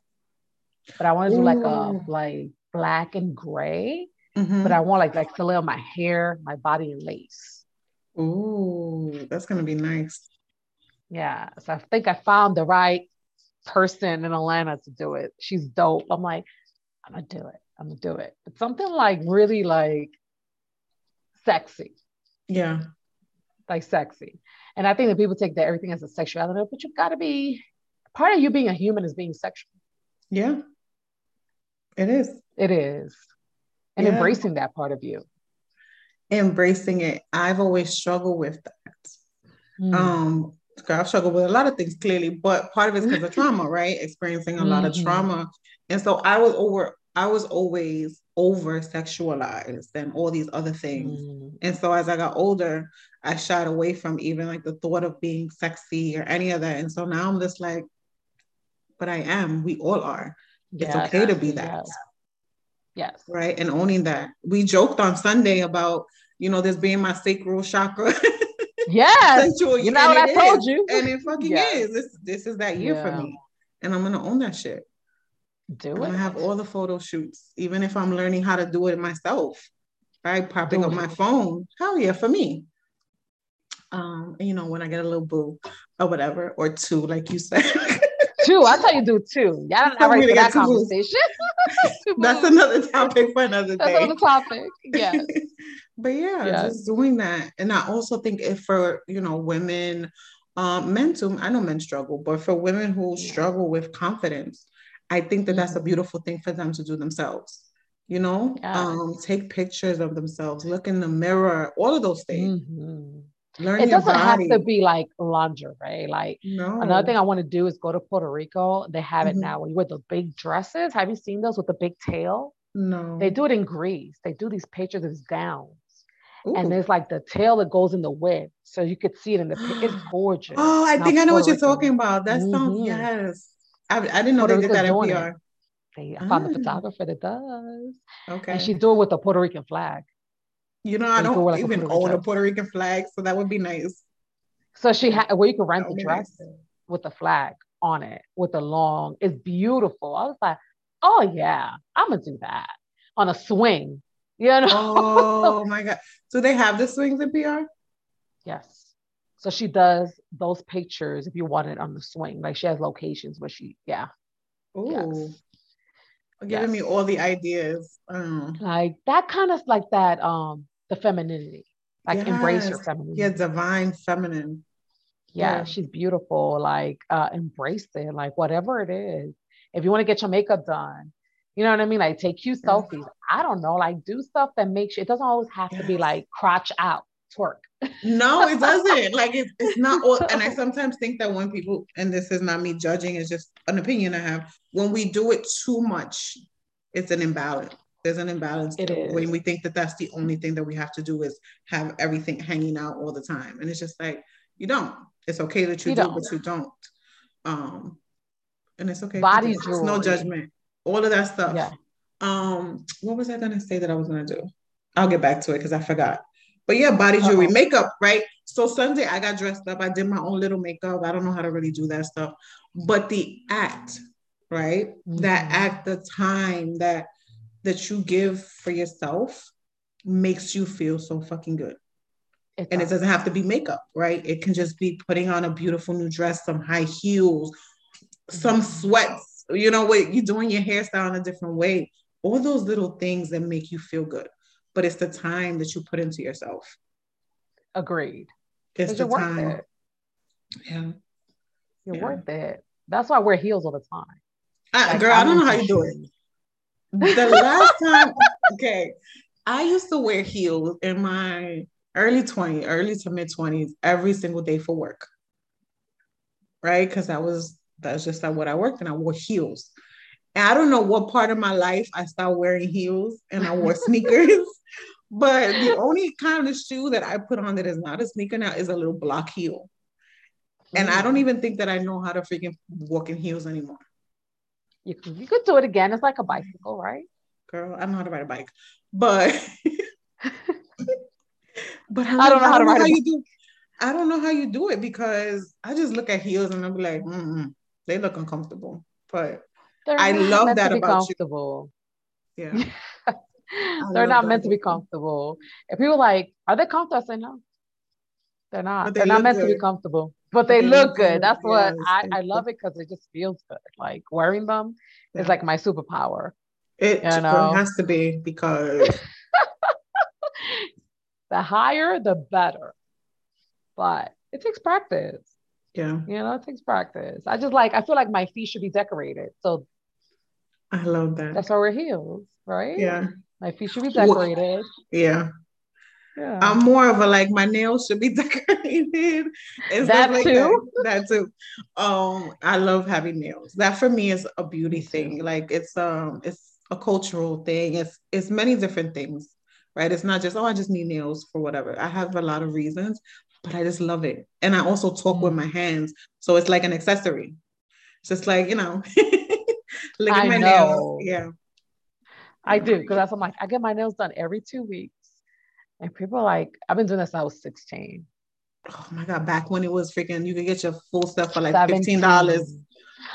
but I want to do like a like black and gray, mm-hmm. but I want like like silhouette my hair, my body, and lace. Ooh, that's gonna be nice. Yeah, so I think I found the right person in Atlanta to do it. She's dope. I'm like, I'm gonna do it. I'm gonna do it. But something like really like sexy. Yeah. Like sexy. And I think that people take that everything as a sexuality, but you've got to be part of you being a human is being sexual. Yeah. It is. It is. And yeah. embracing that part of you. Embracing it. I've always struggled with that. Mm. Um, I've struggled with a lot of things clearly, but part of it's because of [LAUGHS] trauma, right? Experiencing a mm-hmm. lot of mm-hmm. trauma. And so I was over, I was always over sexualized and all these other things. Mm. And so as I got older, I shied away from even like the thought of being sexy or any of that. And so now I'm just like, but I am, we all are. It's okay to be that. Yes. yes. Right. And owning that. We joked on Sunday about, you know, this being my sacral chakra. Yes. [LAUGHS] You know what I told is. you. And it fucking is. This this is that year yeah. for me. And I'm gonna own that shit. Do it. gonna have all the photo shoots, even if I'm learning how to do it myself. Right? Popping do up it. my phone. Hell yeah, for me. Um, you know, when I get a little boo or whatever, or two, like you said. [LAUGHS] two. I tell you, do two. Y'all don't [LAUGHS] ready for that conversation. [LAUGHS] That's another topic for another day. That's another topic. Yes. but yeah, yes. just doing that. And I also think if for you know women, um, men too, I know men struggle, but for women who struggle with confidence, I think that that's a mm-hmm. beautiful thing for them to do themselves. You know, yes. um, take pictures of themselves, look in the mirror, all of those things. Mm-hmm. Learn it doesn't have to be like lingerie. Like no. another thing I want to do is go to Puerto Rico. They have it mm-hmm. now when you wear the big dresses. Have you seen those with the big tail? No. They do it in Greece. They do these pictures as gowns. Ooh. And there's like the tail that goes in the wind. So you could see it in the picture. it's [GASPS] gorgeous. Oh, I think I know what you're talking about. That mm-hmm. sounds yes. I, I didn't know Puerto they did that in PR. They, I found ah. the photographer that does. Okay. And she do it with the Puerto Rican flag. You know, I don't like even own a Puerto Rican flag, so that would be nice. So she had where you can rent the dress nice. with the flag on it with the long. It's beautiful. I was like, oh yeah, I'm gonna do that on a swing. You know? Oh [LAUGHS] my god! So they have the swings in PR. Yes. So she does those pictures if you want it on the swing. Like she has locations where she, yeah. Oh. Yes. Giving yes. me all the ideas. Um, like that kind of like that um the femininity. Like yes. embrace your femininity. Yeah, divine feminine. Yeah, yeah, she's beautiful. Like uh embrace it. Like whatever it is. If you want to get your makeup done, you know what I mean? Like take cute selfies. I don't know, like do stuff that makes you it doesn't always have to be like crotch out twerk. no, it [LAUGHS] doesn't. like it's it's not all and I sometimes think that when people and this is not me judging, it's just an opinion I have. When we do it too much, it's an imbalance there's an imbalance it is. when we think that that's the only thing that we have to do is have everything hanging out all the time and it's just like you don't it's okay that you, you do don't. but you don't um and it's okay body it's no judgment all of that stuff yeah. um what was i going to say that i was going to do i'll get back to it because i forgot but yeah body jewelry Uh-oh. makeup right so sunday i got dressed up i did my own little makeup i don't know how to really do that stuff but the act right mm-hmm. that act the time that that you give for yourself makes you feel so fucking good. It and it doesn't have to be makeup, right? It can just be putting on a beautiful new dress, some high heels, some mm-hmm. sweats, you know what, you're doing your hairstyle in a different way. All those little things that make you feel good. But it's the time that you put into yourself. Agreed. It's the time. It. Yeah. You're yeah. worth it. That's why I wear heels all the time. I, like, girl, I don't know how you do it. The last [LAUGHS] time, okay, I used to wear heels in my early 20s, early to mid 20s, every single day for work. Right? Because that was that's just like what I worked and I wore heels. And I don't know what part of my life I started wearing heels and I wore sneakers. [LAUGHS] but the only kind of shoe that I put on that is not a sneaker now is a little block heel. And I don't mm. even think that I know how to freaking walk in heels anymore. You could, you could do it again. It's like a bicycle, right? Girl, I know how to ride a bike, but [LAUGHS] but I, I don't know how to ride how a you do. I don't know how you do it because I just look at heels and I'm like, mm they look uncomfortable. But They're I love that about you. comfortable. yeah, [LAUGHS] They're not meant to be comfortable. If people like, are they comfortable? I say no. They're not. But they They're not meant to be comfortable. But they, they look look good. good. That's what I, I love it because it just feels good. Like wearing them Yeah. is like my superpower. it You know. has to be because [LAUGHS] The higher, the better. But it takes practice. yeah, You know, it takes practice. I just like I feel like my feet should be decorated. So I love that. that's we're heels, right? yeah, My feet should be decorated. yeah. Yeah. I'm more of a like my nails should be [LAUGHS] decorated. and That like too? That. that too. Um, I love having nails. That for me is a beauty thing. Like it's um it's a cultural thing. It's it's many different things, right? It's not just oh I just need nails for whatever. I have a lot of reasons, but I just love it. And I also talk with Mm. my hands, so it's like an accessory. It's just like you know, [LAUGHS] [LAUGHS] I my know. nails. Yeah, I do because that's what I'm like. I get my nails done every two weeks. And people are like, I've been doing this since I was 16. Oh my god! Back when it was freaking, you could get your full stuff for like 17. fifteen dollars.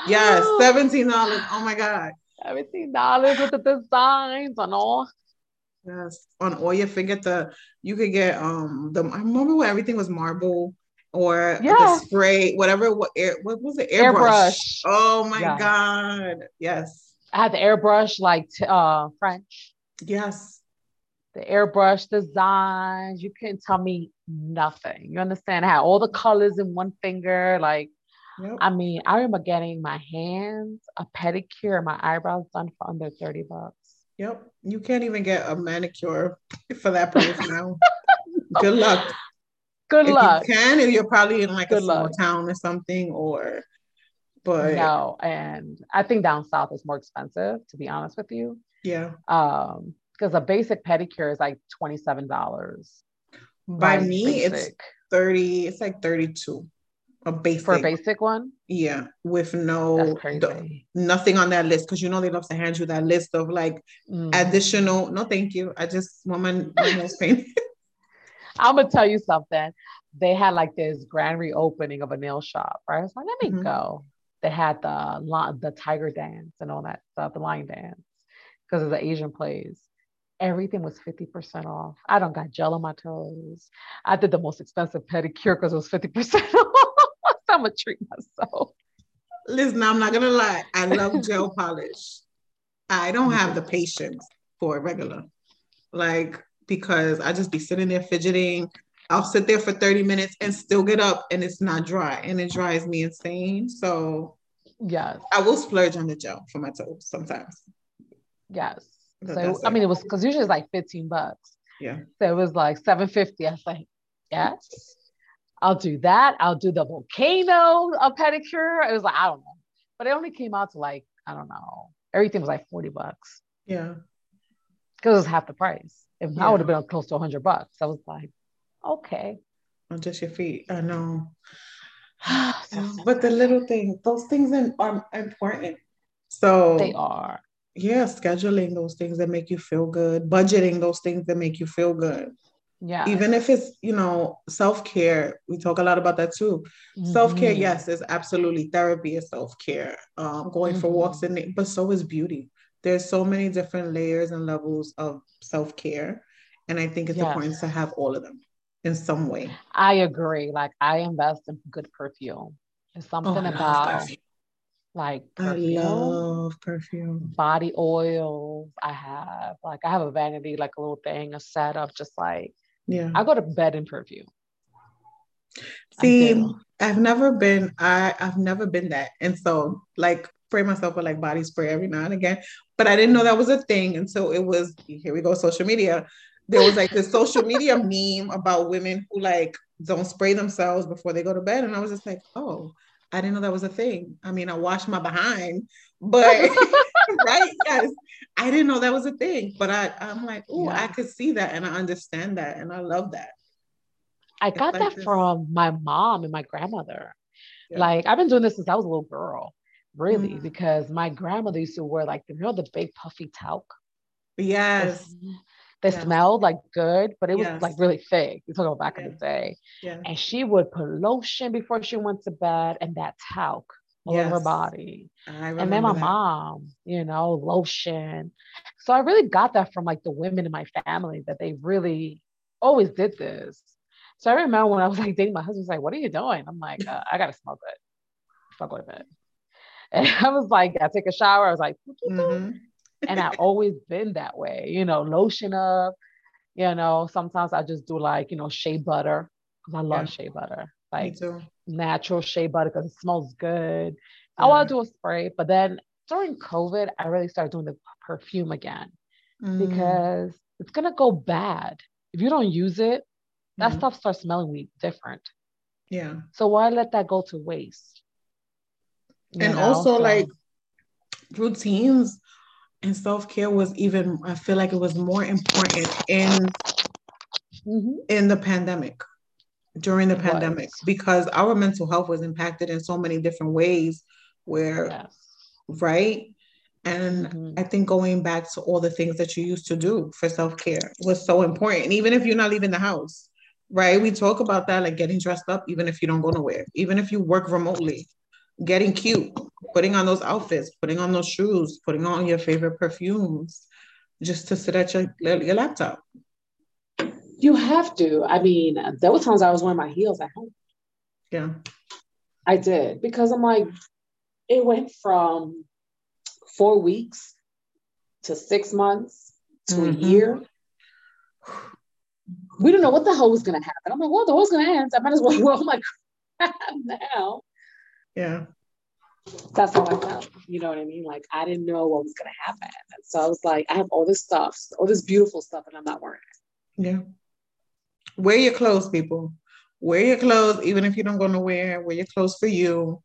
Yes, [GASPS] seventeen dollars. Oh my god. $17 with the designs and all. Yes, on all your finger the you could get um the I remember when everything was marble or Yeah. the spray, whatever what air what was it? Airbrush. Airbrush. Oh my Yes. god. Yes. I had the airbrush like t- uh French. Yes. The airbrush designs. You couldn't tell me nothing. You understand? I had all the colors in one finger. Like, Yep. I mean, I remember getting my hands, a pedicure, my eyebrows done for under 30 bucks. Yep. You can't even get a manicure for that [LAUGHS] price now. Good luck. Good if luck. you can, and you're probably in like Good a small luck. town or something, or but No, and I think down south is more expensive, to be honest with you. yeah. Um, because a basic pedicure is like $27. By Like, me, it's basic. 30, it's like 32. A basic. for a basic one. Yeah, with no nothing on that list because you know they love to hand you that list of like Mm. additional. No, thank you. I just want my, my nails painted. [LAUGHS] I'm gonna tell you something. They had like this grand reopening of a nail shop, right? I was like, let me Mhm. go. They had the the tiger dance and all that stuff, the lion dance, because of the Asian plays. Everything was 50% off. I don't got gel on my toes. I did the most expensive pedicure because it was 50% [LAUGHS] off. I'm gonna treat myself. Listen, I'm not gonna lie. I love [LAUGHS] gel polish. I don't have the patience for regular, like because I just be sitting there fidgeting. I'll sit there for 30 minutes and still get up and it's not dry and it drives me insane. So Yes, I will splurge on the gel for my toes sometimes. yes. But So I mean, it. it was because usually it's like 15 bucks. Yeah. So it was like 750. I was like, yes, I'll do that. I'll do the volcano a pedicure. It was like, I don't know. But it only came out to like, I don't know. Everything was like 40 bucks Yeah. because it was half the price. If I Yeah. would have been close to 100 bucks, I was like, okay. On just your feet. I know. [SIGHS] [SIGHS] But the little things, those things are important. So They are. yeah, scheduling those things that make you feel good, budgeting those things that make you feel good. Yeah. Even if it's, you know, self-care, we talk a lot about that too. Self-care, Mhm. yes, is absolutely therapy is self-care. Um, going for walks Mhm. in it, but so is beauty. There's so many different layers and levels of self-care. And I think it's Yes. important to have all of them in some way. I agree. Like I invest in good perfume. There's oh, something Oh, about perfume. like I perfume. love perfume. body oils. I have like I have a vanity, like a little thing, a setup, just like Yeah. I go to bed in perfume. See. I've never been, I, I've never been that. And so like spray myself with like body spray every now and again. But I didn't know that was a thing until it was here we go, social media. There was like this social media [LAUGHS] meme about women who like don't spray themselves before they go to bed. And I was just like, oh, I didn't know that was a thing. I mean, I wash my behind, but [LAUGHS] [LAUGHS] right, yes. I didn't know that was a thing. But I, I'm like, oh, Yeah. I could see that and I understand that and I love that. I It's got like that this- from my mom and my grandmother. Yeah. Like I've been doing this since I was a little girl. Really, mm. because my grandmother used to wear like you know the big puffy talc. Yes. They yes. smelled like good, but it was yes. like really thick. You talk about back yeah. in the day. Yeah. And she would put lotion before she went to bed and that talc all yes. over her body. And then my that. mom, you know, lotion. So I really got that from like the women in my family that they really always did this. So I remember when I was like dating my husband was like, "What are you doing?" I'm like, uh, "I gotta smell good." Fuck with it. [LAUGHS] And I was like, I take a shower. I was like, mm-hmm. and I've always been that way. You know, lotion up. You know, sometimes I just do like you know shea butter because I love yeah. shea butter, like natural shea butter because it smells good. Yeah. I want to do a spray, but then during COVID, I really started doing the perfume again mm. because it's gonna go bad if you don't use it that mm-hmm. stuff starts smelling different. Yeah. So why let that go to waste? You and know? also so, like routines and self-care was even I feel like it was more important in mm-hmm. in the pandemic during the pandemic because our mental health was impacted in so many different ways where yes. right and mm-hmm. I think going back to all the things that you used to do for self care was so important, even if you're not leaving the house right? We talk about that, like getting dressed up, even if you don't go nowhere, even if you work remotely, getting cute, putting on those outfits, putting on those shoes, putting on your favorite perfumes, just to sit at your, your laptop. You have to. I mean, there were times I was wearing my heels at home. Yeah. I did because I'm like, it went from four weeks to six months to mm-hmm. a year we don't know what the hell was going to happen. I'm like, well, the going to end. I might as well [LAUGHS] roll my crap now. Yeah. That's how I felt. You know what I mean? Like, I didn't know what was going to happen. And so I was like, I have all this stuff, all this beautiful stuff, and I'm not wearing it. Yeah. Wear your clothes, people. Wear your clothes, even if you don't go nowhere. Wear wear your clothes for you.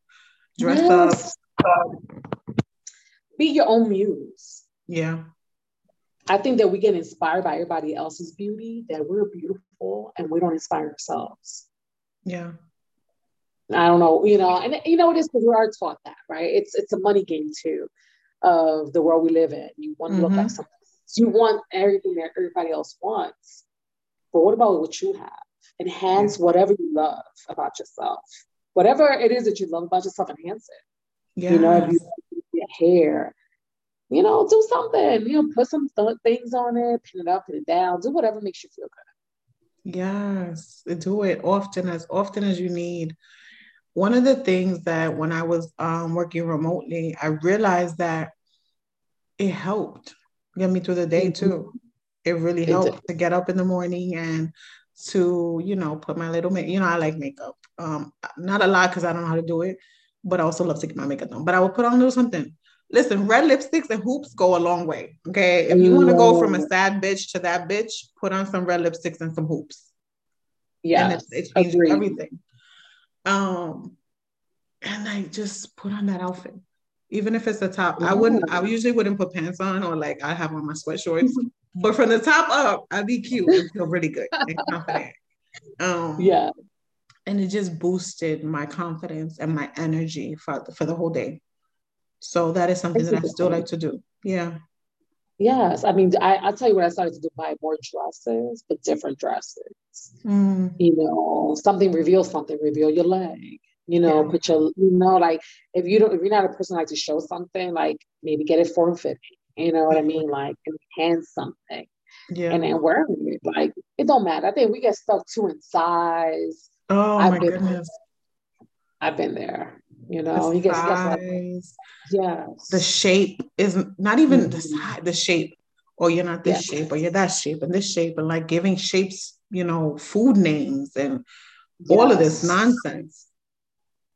Dress yes. up. Be your own muse. Yeah. I think that we get inspired by everybody else's beauty, that we're beautiful and we don't inspire ourselves. Yeah. I don't know, you know, and you know it is because we are taught that, right? It's it's a money game too of the world we live in. You want to mm-hmm. look like something. You want everything that everybody else wants. But what about what you have? Enhance yeah. whatever you love about yourself. Whatever it is that you love about yourself, enhance it. Yes. You know, if you your hair, you know, do something, you know, put some th- things on it, pin it up, pin it down, do whatever makes you feel good. Yes, do it often, as often as you need. One of the things that when I was um, working remotely, I realized that it helped get me through the day mm-hmm. too. It really helped to get up in the morning and to, you know, put my little, you know, I like makeup. Um, not a lot because I don't know how to do it, but I also love to get my makeup done. But I will put on a little something Listen, red lipsticks and hoops go a long way. Okay. If you want to go from a sad bitch to that bitch, put on some red lipsticks and some hoops. Yeah. it, it changes Agreed. everything. Um, and I just put on that outfit. Even if it's the top, I wouldn't, I usually wouldn't put pants on or like I have on my sweat shorts. [LAUGHS] but from the top up, I'd be cute and feel really good and confident. Um, yeah. And it just boosted my confidence and my energy for, for the whole day. So that is something that I still like to do. Yeah. Yes. I mean, I, I'll tell you what I started to do buy more dresses, but different dresses. Mm. You know, something reveal something, reveal your leg. You know, yeah. put your, you know, like if you don't, if you're not a person like to show something, like maybe get it form fitting. You know what I mean? Like enhance something. Yeah. And then wearing it, like it don't matter. I think we get stuck too in size. Oh I've my goodness. I've been there. You know, he gets stuff like yeah. The shape is not even mm-hmm. the size, the shape. Or oh, you're not this yeah. shape, or you're that shape, and this shape, and like giving shapes, you know, food names and yes. all of this nonsense.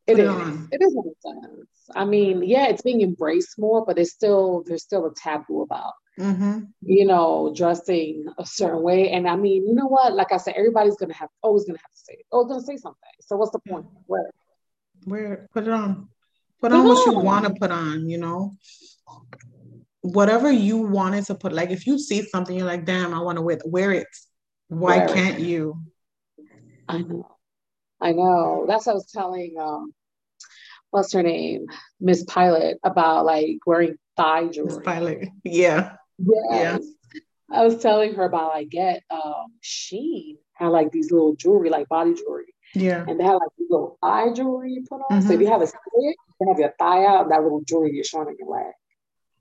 It is. It is nonsense. I mean, yeah, it's being embraced more, but it's still there's still a taboo about mm-hmm. you know dressing a certain way. And I mean, you know what? Like I said, everybody's gonna have always gonna have to say, oh, gonna say something. So what's the point? Where Wear put it on. Put on what you want to put on, you know. Whatever you wanted to put, like if you see something, you're like, damn, I want to wear wear it. Why wear can't it. you? I know. I know. That's what I was telling um what's her name, Miss Pilot, about like wearing thigh jewelry. Miss Pilot, yeah, yes. yeah. I was telling her about like get um Shein had like these little jewelry, like body jewelry. Yeah. And they have like little eye jewelry you put on. Mm-hmm. So if you have a split, you can have your thigh out that little jewelry you're showing on your leg.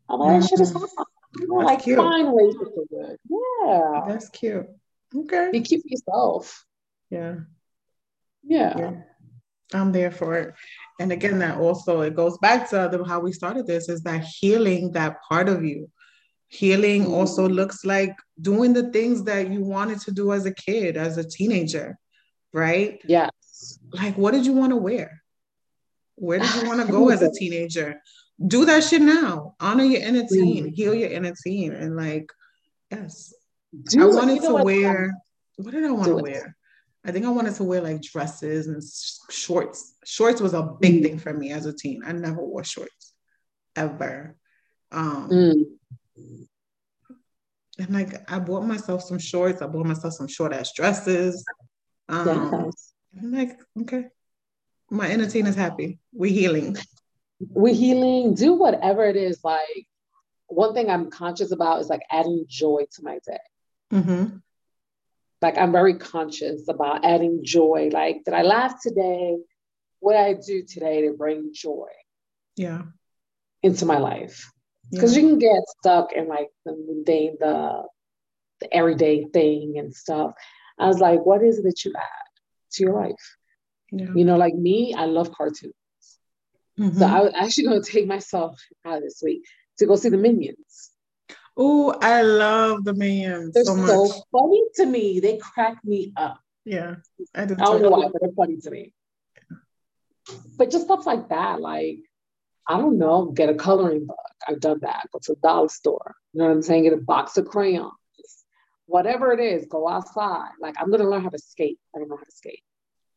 I'm like, that shit is mm-hmm. awesome. You know, like cute. fine ways to feel good. Yeah. That's cute. Okay. Be cute for yourself. Yeah. yeah. Yeah. I'm there for it. And again, that also it goes back to the, how we started this is that healing that part of you. Healing mm-hmm. also looks like doing the things that you wanted to do as a kid, as a teenager, right? Yes. Like, what did you want to wear? Where did you [SIGHS] want to go as a teenager? Do that shit now. Honor your inner teen, mm-hmm. heal your inner teen. And like, yes. Do I wanted to wear, what did I want to wear? I think I wanted to wear like dresses and shorts. Shorts was a big mm. thing for me as a teen. I never wore shorts ever. Um, mm. And like I bought myself some shorts. I bought myself some short ass dresses. Um. I'm like, okay, my inner teen is happy. We're healing. We're healing. Do whatever it is. Like one thing I'm conscious about is like adding joy to my day. Mm-hmm like I'm very conscious about adding joy. Like, did I laugh today? What I do today to bring joy? Yeah. Into my life. Because yeah. you can get stuck in like the mundane, the the everyday thing and stuff. I was like, what is it that you add to your life? Yeah. You know, like me, I love cartoons. Mm-hmm. So I was actually going to take myself out this week to go see the Minions. Oh, I love the Minions They're so, so funny to me. They crack me up. Yeah, I, I don't know why, but they're funny to me. But just stuff like that, like I don't know, get a coloring book. I've done that. Go to the dollar store. You know what I'm saying? Get a box of crayons. Whatever it is, go outside. Like I'm gonna learn how to skate. I don't know how to skate.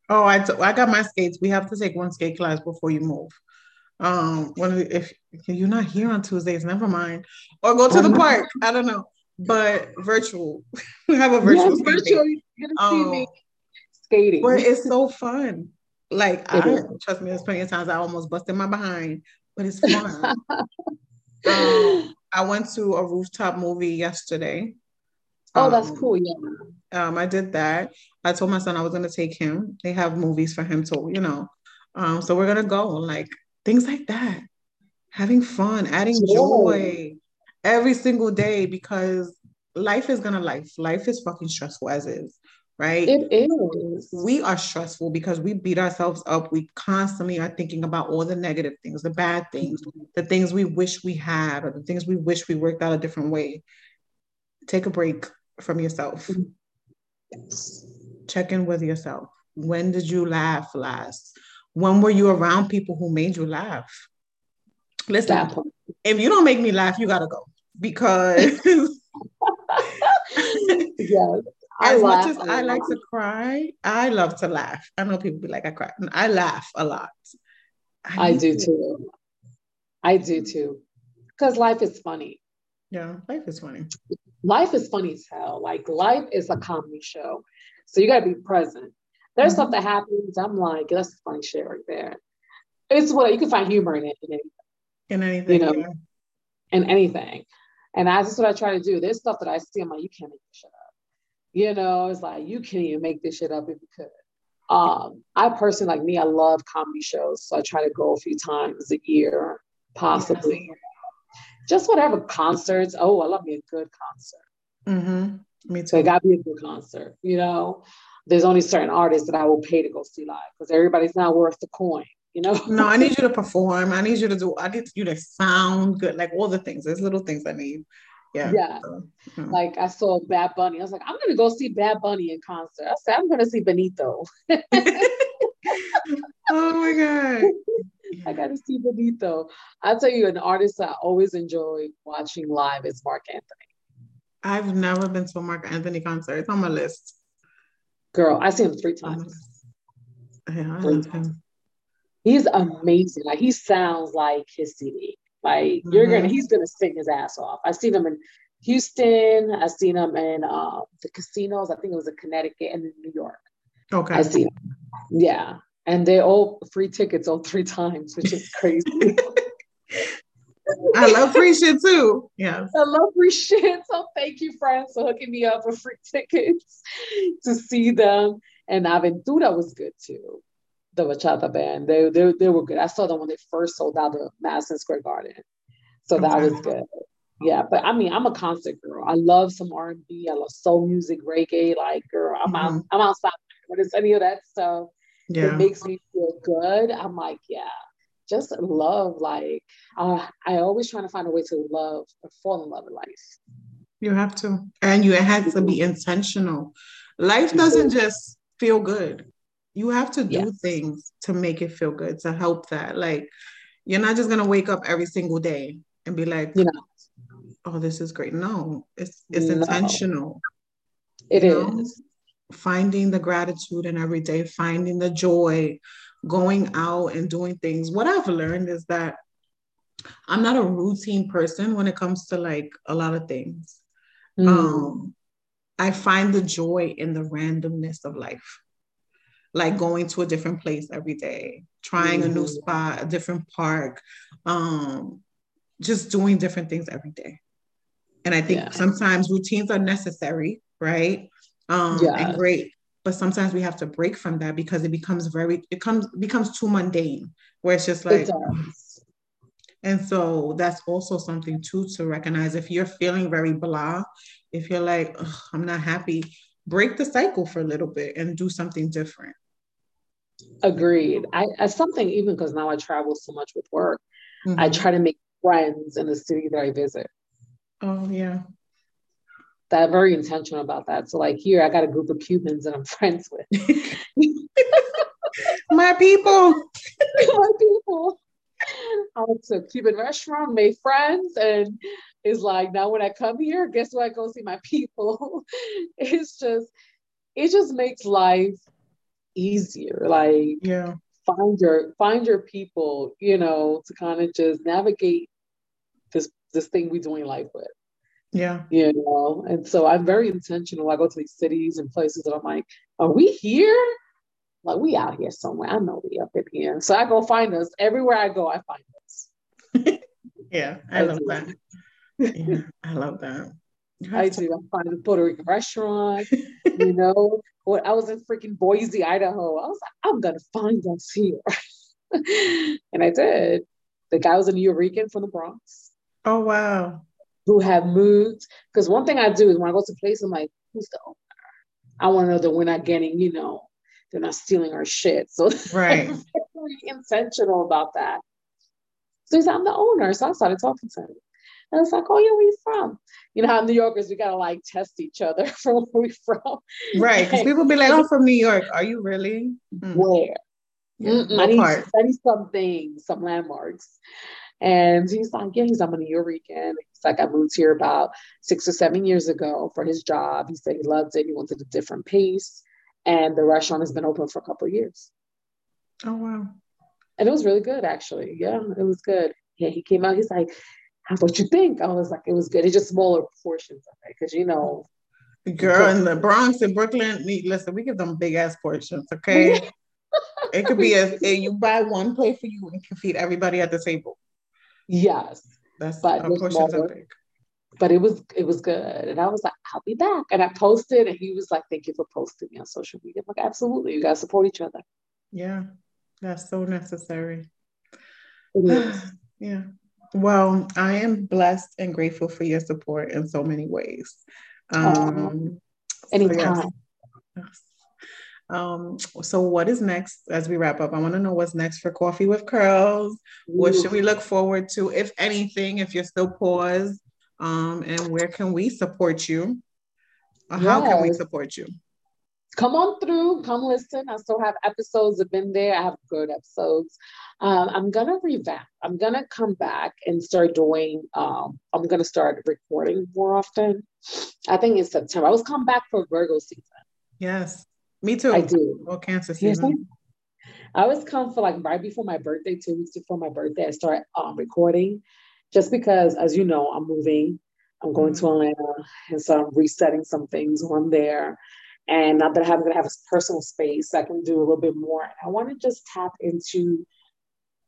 Oh, I, t- I got my skates. We have to take one skate class before you move. Um, when if, if you're not here on Tuesdays, never mind, or go to the park. I don't know, but virtual. [LAUGHS] we have a virtual. Yes, virtual. You're gonna see um, me skating. But it's so fun. Like I trust me, there's plenty of times I almost busted my behind, but it's [LAUGHS] fun. um, I went to a rooftop movie yesterday. Oh, that's um, cool. Yeah. Um, I did that. I told my son I was gonna take him. They have movies for him to, you know. Um, so we're gonna go. Like things like that having fun adding joy. joy every single day because life is gonna life life is fucking stressful as is right it is we are stressful because we beat ourselves up we constantly are thinking about all the negative things the bad things the things we wish we had or the things we wish we worked out a different way take a break from yourself mm-hmm. yes. check in with yourself when did you laugh last when were you around people who made you laugh? Listen, if you don't make me laugh, you gotta go because [LAUGHS] [LAUGHS] yes, as much as I like to cry, I love to laugh. I know people be like, I cry. I laugh a lot. I, I do to. too. I do too. Because life is funny. Yeah, life is funny. Life is funny as hell. Like life is a comedy show. So you gotta be present. There's mm-hmm. stuff that happens. I'm like, that's funny shit right there. It's what you can find humor in it in anything. In anything, you know, yeah. in anything. And that's just what I try to do. There's stuff that I see. I'm like, you can't make this shit up. You know, it's like you can't even make this shit up if you could. Um, I personally like me, I love comedy shows. So I try to go a few times a year, possibly. Just whatever concerts. Oh, I love me a good concert. Mm-hmm. Me too. So it gotta be a good concert, you know there's only certain artists that I will pay to go see live because everybody's not worth the coin, you know? no, I need you to [LAUGHS] perform. I need you to do, I need you to sound good, like all the things. There's little things I need. Yeah. Yeah. So, hmm. Like I saw Bad Bunny. I was like, I'm gonna go see Bad Bunny in concert. I said, I'm gonna see Benito. [LAUGHS] [LAUGHS] oh my God. I gotta see Benito. I'll tell you an artist I always enjoy watching live is Marc Anthony. I've never been to a Marc Anthony concert. It's on my list. Girl, I see him three times. Yeah, three times. He's amazing. Like he sounds like his CD. Like mm-hmm. you're gonna, mm-hmm. he's gonna sing his ass off. I've seen him in Houston. I've seen him in uh, the casinos. I think it was in Connecticut and in New York. Okay. I see him. Yeah. And they all free tickets all three times, which is crazy. I love free shit too. Yeah. I love free shit. So thank you, friends, for hooking me up with free tickets to see them. And Aventura was good too. The bachata band. They, they, they were good. I saw them when they first sold out the Madison Square Garden. So that was good. Yeah, but I mean, I'm a concert girl. I love some R&B. I love soul music, reggae. Like, girl, I'm mm-hmm. out, I'm outside. When it's any of that stuff, yeah. it makes me feel good. I'm like, yeah, just love. Like, uh, I always trying to find a way to love or fall in love with life. You have to, and you have to be intentional. Life doesn't just feel good. You have to do yes. things to make it feel good to help that. Like, you're not just gonna wake up every single day and be like, yeah. oh, this is great. No, it's it's no. intentional. It is know? Finding the gratitude in every day, finding the joy, going out and doing things. What I've learned is that I'm not a routine person when it comes to like a lot of things. Mm. Um, I find the joy in the randomness of life, like going to a different place every day, trying mm. a new mm-hmm. spot, a different park, um, just doing different things every day. And I think yeah. sometimes routines are necessary, right? Um, yeah. and great. But sometimes we have to break from that because it becomes very, it comes becomes too mundane, where it's just like, it and so that's also something too to recognize. If you're feeling very blah, if you're like, I'm not happy, break the cycle for a little bit and do something different. Agreed. I as something even because now I travel so much with work, mm-hmm. I try to make friends in the city that I visit. Oh yeah. That very intentional about that. So like here, I got a group of Cubans that I'm [LAUGHS] friends with. [LAUGHS] My people. [LAUGHS] My people. I went to a Cuban restaurant, made friends, and it's like now when I come here, guess what? I go see my people. it's just, it just makes life easier. Like, yeah, find your find your people, you know, to kind of just navigate this this thing we're doing life with. Yeah. You know, and so I'm very intentional. I go to these cities and places that I'm like, are we here? Like we out here somewhere. I know we up in here. So I go find us. Everywhere I go, I find us. [LAUGHS] yeah, I, I love do. that. Yeah, I love that. I do. I'm finding a Puerto Rican restaurant. you [LAUGHS] know, what I was in freaking Boise, Idaho. I was like, I'm gonna find us here. [LAUGHS] and I did. The guy was a New Yorker from the Bronx. Oh wow. Who have moved. Because one thing I do is when I go to places, I'm like, who's the owner? I want to know that we're not getting, you know, they're not stealing our shit. So [LAUGHS] right. very intentional about that. So he's I'm the owner. So I started talking to him. And it's like, oh yeah, where you from? You know how New Yorkers we gotta like test each other [LAUGHS] from where we from. Right. Because people be like, I'm from New York. Are you really? Mm. Where? Yeah, I, need, some things, some landmarks. And he's like, yeah, he's I'm a New Yorker. Like, I moved here about six or seven years ago for his job. He said he loved it. He wanted a different pace and the restaurant has been open for a couple of years. Oh wow! And it was really good, actually. Yeah, it was good. Yeah, he came out. He's like, "How what you think?" I was like, "It was good. It's just smaller portions of it because you know." Girl, in the Bronx and Brooklyn, listen, we give them big ass portions, okay? [LAUGHS] it could be a, you buy one plate for you and you can feed everybody at the table. Yes, that's but portions are big but it was it was good. And I was like, I'll be back. And I posted, and he was like, Thank you for posting me on social media. I'm like, absolutely, you guys support each other. Yeah, that's so necessary. [SIGHS] yeah. Well, I am blessed and grateful for your support in so many ways. Um, anytime. So yes. Um, so what is next as we wrap up? I want to know what's next for Coffee with Curls. What should we look forward to, if anything, if you're still paused? um, and where can we support you? Yes. How can we support you? Come on through, come listen. I still have episodes that have been there. I have good episodes. Um, I'm gonna revamp. I'm gonna come back and start doing. Um, I'm gonna start recording more often. I think in September. I was come back for Virgo season. Yes, me too. I do. Well, Cancer season. I was come for like right before my birthday, two weeks before my birthday. I started um, recording, just because, as you know, I'm moving. I'm going to mm-hmm. Atlanta, and so I'm resetting some things on there. And now that I'm going to have a personal space, I can do a little bit more. I want to just tap into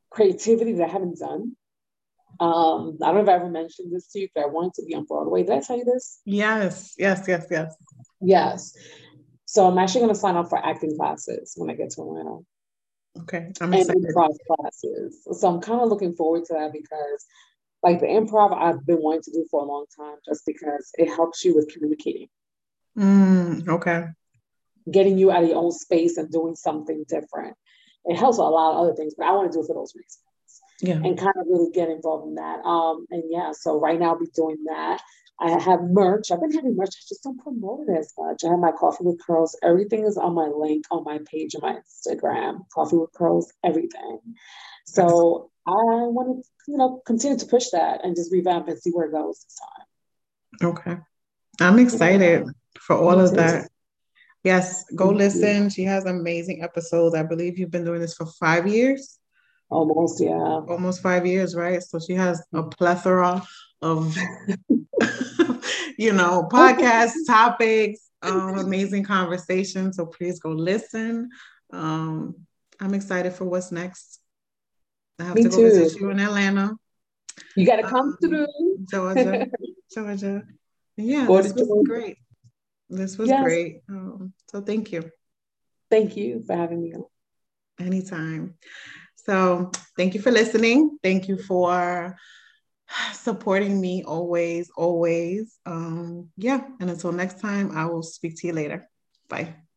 creativity that I haven't done. Um, I don't know if I ever mentioned this to you, but I wanted to be on Broadway. Did I tell you this? Yes, yes, yes, yes. Yes. So I'm actually going to sign up for acting classes when I get to Atlanta. Okay. I'm and excited. improv classes. So I'm kind of looking forward to that because like the improv I've been wanting to do for a long time just because it helps you with communicating. Mm, okay. Getting you out of your own space and doing something different. It helps with a lot of other things, but I want to do it for those reasons. Yeah. And kind of really get involved in that. Um, and yeah, so right now I'll be doing that. I have merch. I've been having merch. I just don't promote it as much. I have my coffee with curls. Everything is on my link on my page on my Instagram. Coffee with curls, everything. So I want to, you know, continue to push that and just revamp and see where it goes this time. Okay. I'm excited yeah. for all of that. Yes, go Thank listen. You. She has amazing episodes. I believe you've been doing this for five years. Almost, yeah. Almost five years, right? So she has a plethora of [LAUGHS] you know, podcast topics, um, amazing conversation. So please go listen. Um, I'm excited for what's next. I have Me to go too. visit you in Atlanta. You got to come um, through Georgia, [LAUGHS] Georgia. Yeah, this was great. This was yes. great. Um, so thank you. Thank you for having me. Anytime. So thank you for listening. Thank you for supporting me always, always. Um, yeah. And until next time, I will speak to you later. Bye.